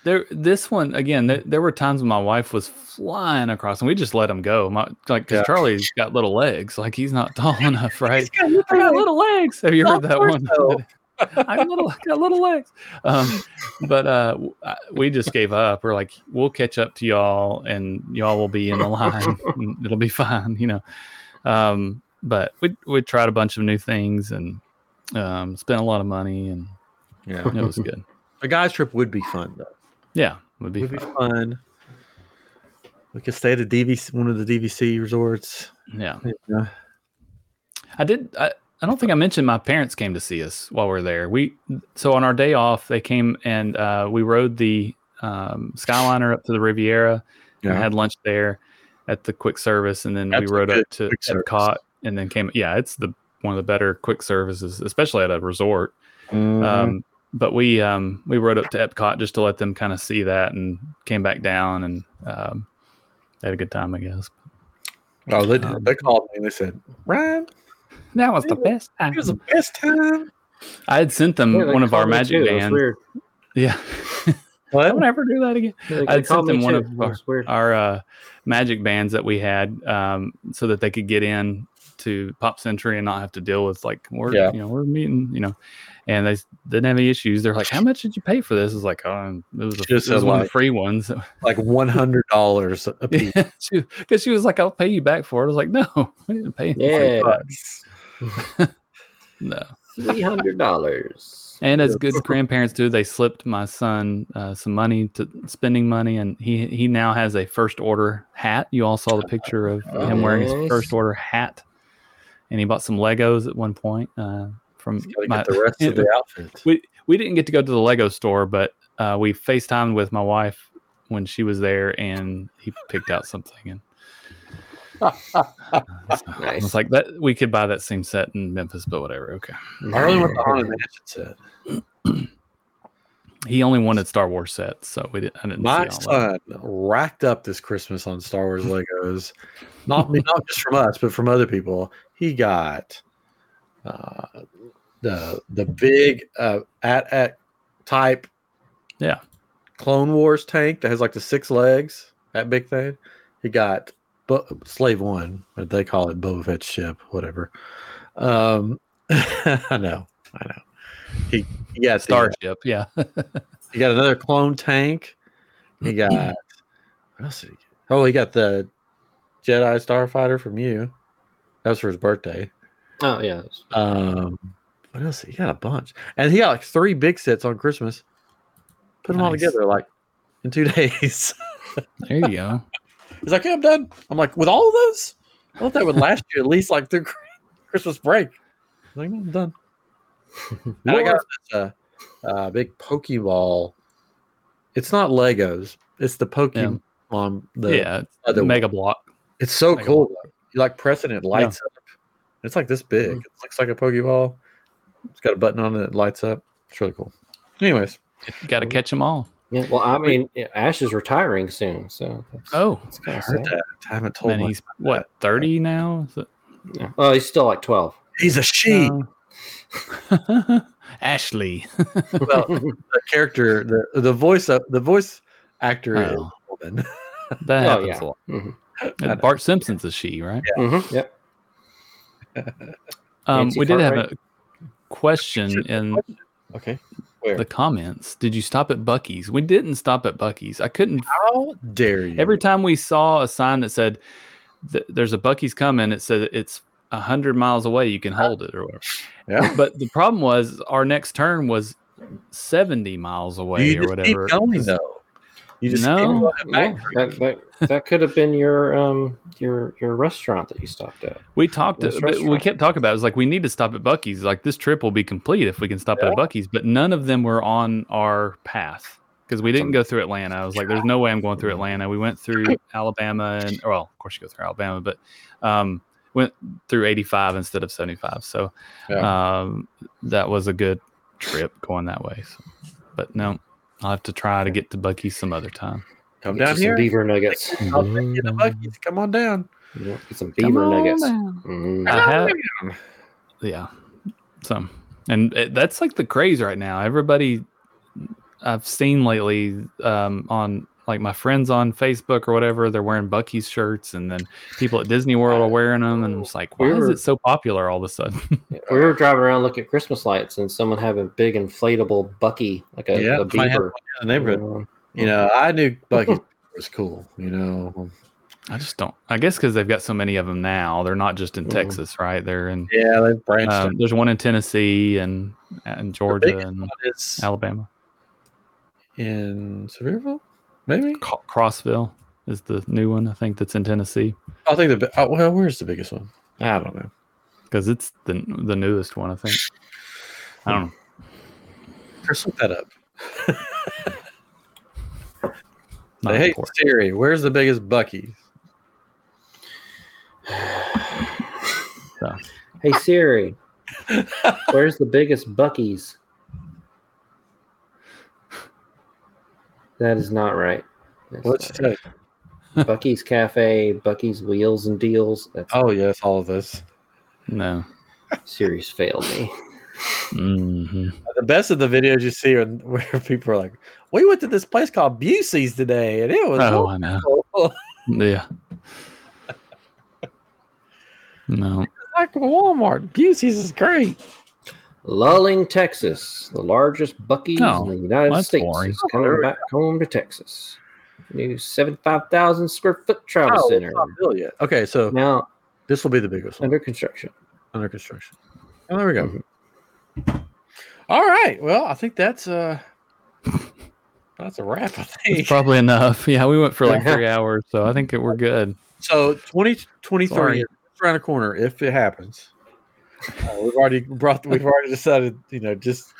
there this one again there, there were times when my wife was flying across and we just let him go. My like because Yeah. charlie's got little legs like he's not tall enough right? got I got little legs. have you heard that one? i got little, got little legs. Um but uh we just gave up. We're like we'll catch up to y'all and y'all will be in the line. And it'll be fine you know? Um but we we tried a bunch of new things and um spent a lot of money and Yeah. it was good A guy's trip would be fun though. yeah would be Would be fun. fun. We could stay at a DVC, one of the DVC resorts. yeah Yeah. I did. I, I don't think I mentioned my parents came to see us while we were there. We so on our day off they came and uh, we rode the um, Skyliner up to the Riviera and had lunch there at the quick service, and then That's we rode up to. Epcot and then came. Yeah, it's the one of the better quick services, especially at a resort. Mhm. Um, but we um, we rode up to Epcot just to let them kind of see that, and came back down and um, had a good time, I guess. oh, they, um, they called me and they said, Ryan, That was the best time. it was the best time. I had sent them Yeah, one of our magic too. That was bands. weird. Yeah. What? Don't ever do that again. Yeah, I'd sent them one too. of That was weird. Our uh, magic bands that we had, um, so that they could get in to Pop Century and not have to deal with like we're Yeah. you know we're meeting you know, and they didn't have any issues. They're like, how much did you pay for this? It's like, oh, it was, a, it Just was said one of the free ones. Like one hundred dollars a piece. Because she, was like, I'll pay you back for it. I was like, no, I didn't pay. Yeah, Bucks. no. three hundred dollars. And as good grandparents do, they slipped my son uh, some money to spending money, and he he now has a first order hat. You all saw the picture of him wearing his first order hat, and he bought some Legos at one point uh, from my. get the rest of the outfit. We we didn't get to go to the Lego store, but uh, we Facetimed with my wife when she was there, and he picked out something, and I Nice. was like, "That we could buy that same set in Memphis, but whatever." Okay. I really want the Haunted Mansion set. He only wanted Star Wars sets, so we didn't. I didn't My see all of son racked up this Christmas on Star Wars Legos. Not me, not just from us, but from other people. He got uh, the the big uh, at at type, Yeah. Clone Wars tank that has like the six legs. That big thing. He got Bo- Slave One, but they call it Boba Fett's ship, whatever. Um, I know, I know. He, he got the, uh, Starship, yeah. he got another clone tank. He got what else did he get? Oh, he got the Jedi Starfighter from you. That was for his birthday. Oh yeah. Um, what else? He got a bunch, and he got like three big sets on Christmas. Put them all together like in two days. there you go. He's like, "Yeah, I'm done." I'm like, "With all of those? I thought that would last you at least like through Christmas break." I'm like, "No, I'm done." And I got this uh, uh, big Pokeball. It's not Legos. It's the Pokemon. The, yeah, it's other one. Mega Bloks. It's so Mega cool. though. You like press it and it lights up. It's like this big. Mhm. It looks like a Pokeball. It's got a button on it that lights up. It's really cool. Anyways, You got to catch them all. Yeah. Well, I mean, Ash is retiring soon, so that's, Oh, that's I kind of heard sad. that. I haven't told and him. he's what thirty now? Is Yeah. Oh, he's still like twelve. He's a she. No. Ashley. well, the character, the the voice of the voice actor is Oh. a woman. That Oh, happens yeah. a lot. Mhm. And Bart Simpson's a she, right? Mhm, Yep. Um, we did have a question in Okay. Where? the comments. Did you stop at Buc-ee's? We didn't stop at Buc-ee's. I couldn't. How dare you? Every time we saw a sign that said th- "There's a Buc-ee's coming," it said it's a hundred miles away. You can hold it or whatever. yeah. But the problem was our next turn was seventy miles away you or just whatever. keep going though. You just No. keep going that, that, that could have been your um your your restaurant that you stopped at. We talked. This we kept talking about. It. it was like we need to stop at Buc-ee's. Like this trip will be complete if we can stop at Buc-ee's. But none of them were on our path because we didn't go through Atlanta. I was like, "There's no way I'm going through Atlanta." We went through Alabama and well, of course you go through Alabama, but um, went through 85 instead of 75. So um, that was a good trip going that way. So, but no, I'll have to try to get to Buc-ee's some other time. Come Get down here. Some beaver nuggets. I'll take you to Buc-ee's. Come on down. Yeah, Get some Come beaver on nuggets. down. Mhm. I have, yeah. So, and it, that's like the craze right now. Everybody, I've seen lately um, on like my friends on Facebook or whatever, they're wearing Buc-ee's shirts, and then people at Disney World are wearing them, and it's like, why We is it so popular all of a sudden? We were driving around looking at Christmas lights, and someone had a big inflatable Buc-ee, like a, Yeah, a I had beaver. in the neighborhood. Um, You know, I knew Buc-ee was cool. You know, I just don't. I guess because they've got so many of them now, they're not just in Mhm. Texas, right? They're in. yeah, they've branched. Um, there's one in Tennessee and and Georgia and It's Alabama. in Sevierville, maybe. Ca- Crossville is the new one. I think that's in Tennessee I think the bi- oh, well, where's the biggest one? I don't know. because it's the the newest one. I think. I don't know. Chris, look that up. Not hey important. Siri, where's the biggest Buc-ee? Hey Siri, where's the biggest Buc-ee's? That is not right. That's What's not it right. Bucky's Cafe, Bucky's Wheels and Deals. That's Oh yes, all of this. No. Siri's failed me. hmm The best of the videos you see are where people are like, "We went to this place called Busey's today, and it was Oh, I know. Yeah. No. like Walmart. Busey's is great." Luling, Texas, the largest Buc-ee's Oh, in the United that's States, boring. is coming back home to Texas. New seventy-five thousand square foot travel Oh, center it's not built yet. Okay, so now this will be the biggest one under construction. under construction. Oh, there we go. All right. Well, I think that's uh that's a wrap. I think. It's probably enough. Yeah, we went for like three hours, so I think that we're good. So 2023 Sorry. is around the corner if it happens. Uh, we've already brought. We've already decided. You know, just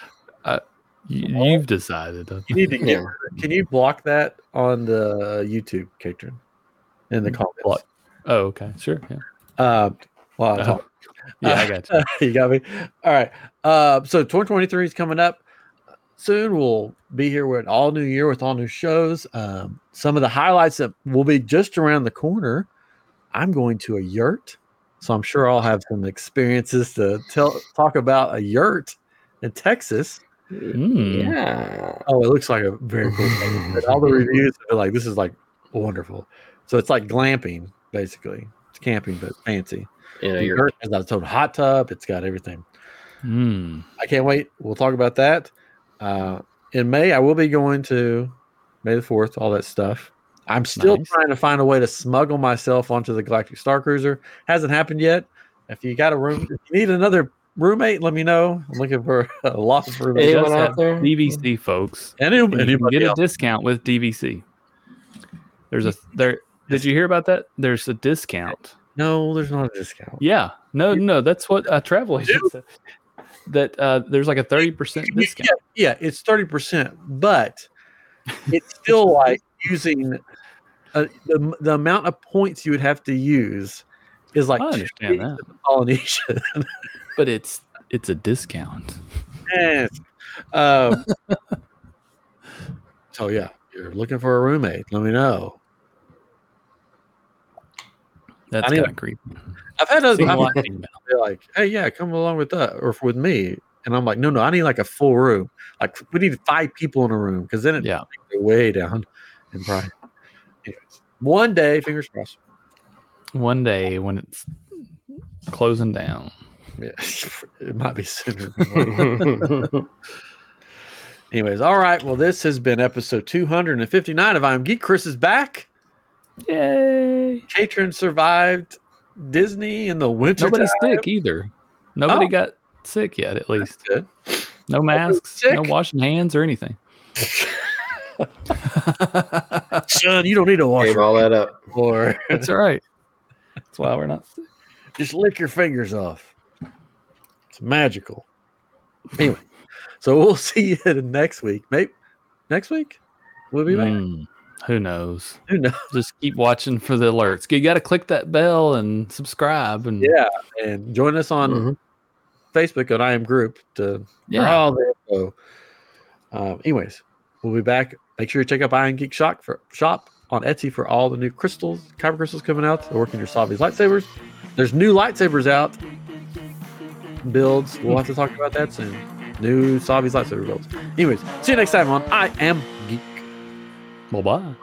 You, you've decided. you need to get. Yeah. Can you block that on the YouTube, Catron, in the comments? Block. Oh, okay. Sure. Yeah. Uh, well, I Oh. Yeah, I got you. you got me. All right. Uh, so 2023 is coming up soon. We'll be here with all new year with all new shows. Um, some of the highlights that will be just around the corner. I'm going to a yurt, so I'm sure I'll have some experiences to tell talk about a yurt in Texas. Mm. Yeah. Oh, it looks like a very cool place. But all the reviews are like, this is like wonderful. So it's like glamping, basically. It's camping, but fancy. You know, The yurt has its own hot tub. It's got everything. Mm. I can't wait. We'll talk about that. Uh, in May, I will be going to May the 4th, all that stuff. I'm still Nice. trying to find a way to smuggle myself onto the Galactic Star Cruiser. Hasn't happened yet. If you got a room, if you need another roommate, let me know. I'm looking for a lot of roommates. Anyone out there? DVC folks. Any, And you can anybody get a discount with DVC. There's a there. Did you hear about that? There's a discount. No, there's not a discount. Yeah. No, no, that's what a travel agent said. That uh, there's like a thirty percent Yeah, discount. yeah, it's 30%, but it's still like using uh, the, the amount of points you would have to use is like I understand that. in Polynesia. But it's it's a discount. Yes. Um, so yeah, you're looking for a roommate. Let me know. That's kind of creepy. I've had other Seen a I've lot had of email. people like, hey, yeah, come along with that or with me. And I'm like, no, no, I need like a full room. Like we need five people in a room because then it Yeah. way down in price. One day, fingers crossed. One day when it's closing down. Yeah, it might be sooner. Anyways, all right. Well, this has been episode 259 of I'm Geek. Chris is back. Yay! Catron survived Disney in the winter. Nobody's time. sick either. Nobody Oh. got sick yet, at least. No masks, no washing hands or anything. Son, you don't need to wash Gave your all that up. floor. That's all right. That's why we're not. Just lick your fingers off. It's magical. Anyway, so we'll see you next week. Maybe next week we'll be back. Mm, who knows? Who knows? Just keep watching for the alerts. You got to click that bell and subscribe. And Yeah, and join us on Mhm. Facebook at I Am Group to yeah, all the info. Um, anyways, we'll be back. Make sure you check out iamGEEK Shop for shop on Etsy for all the new crystals, kyber crystals coming out to work in your Savi's lightsabers. There's new lightsabers out. Builds. We'll have to talk about that soon. new Savi's lightsaber builds. Anyways, see you next time on I Am Geek. Bye bye.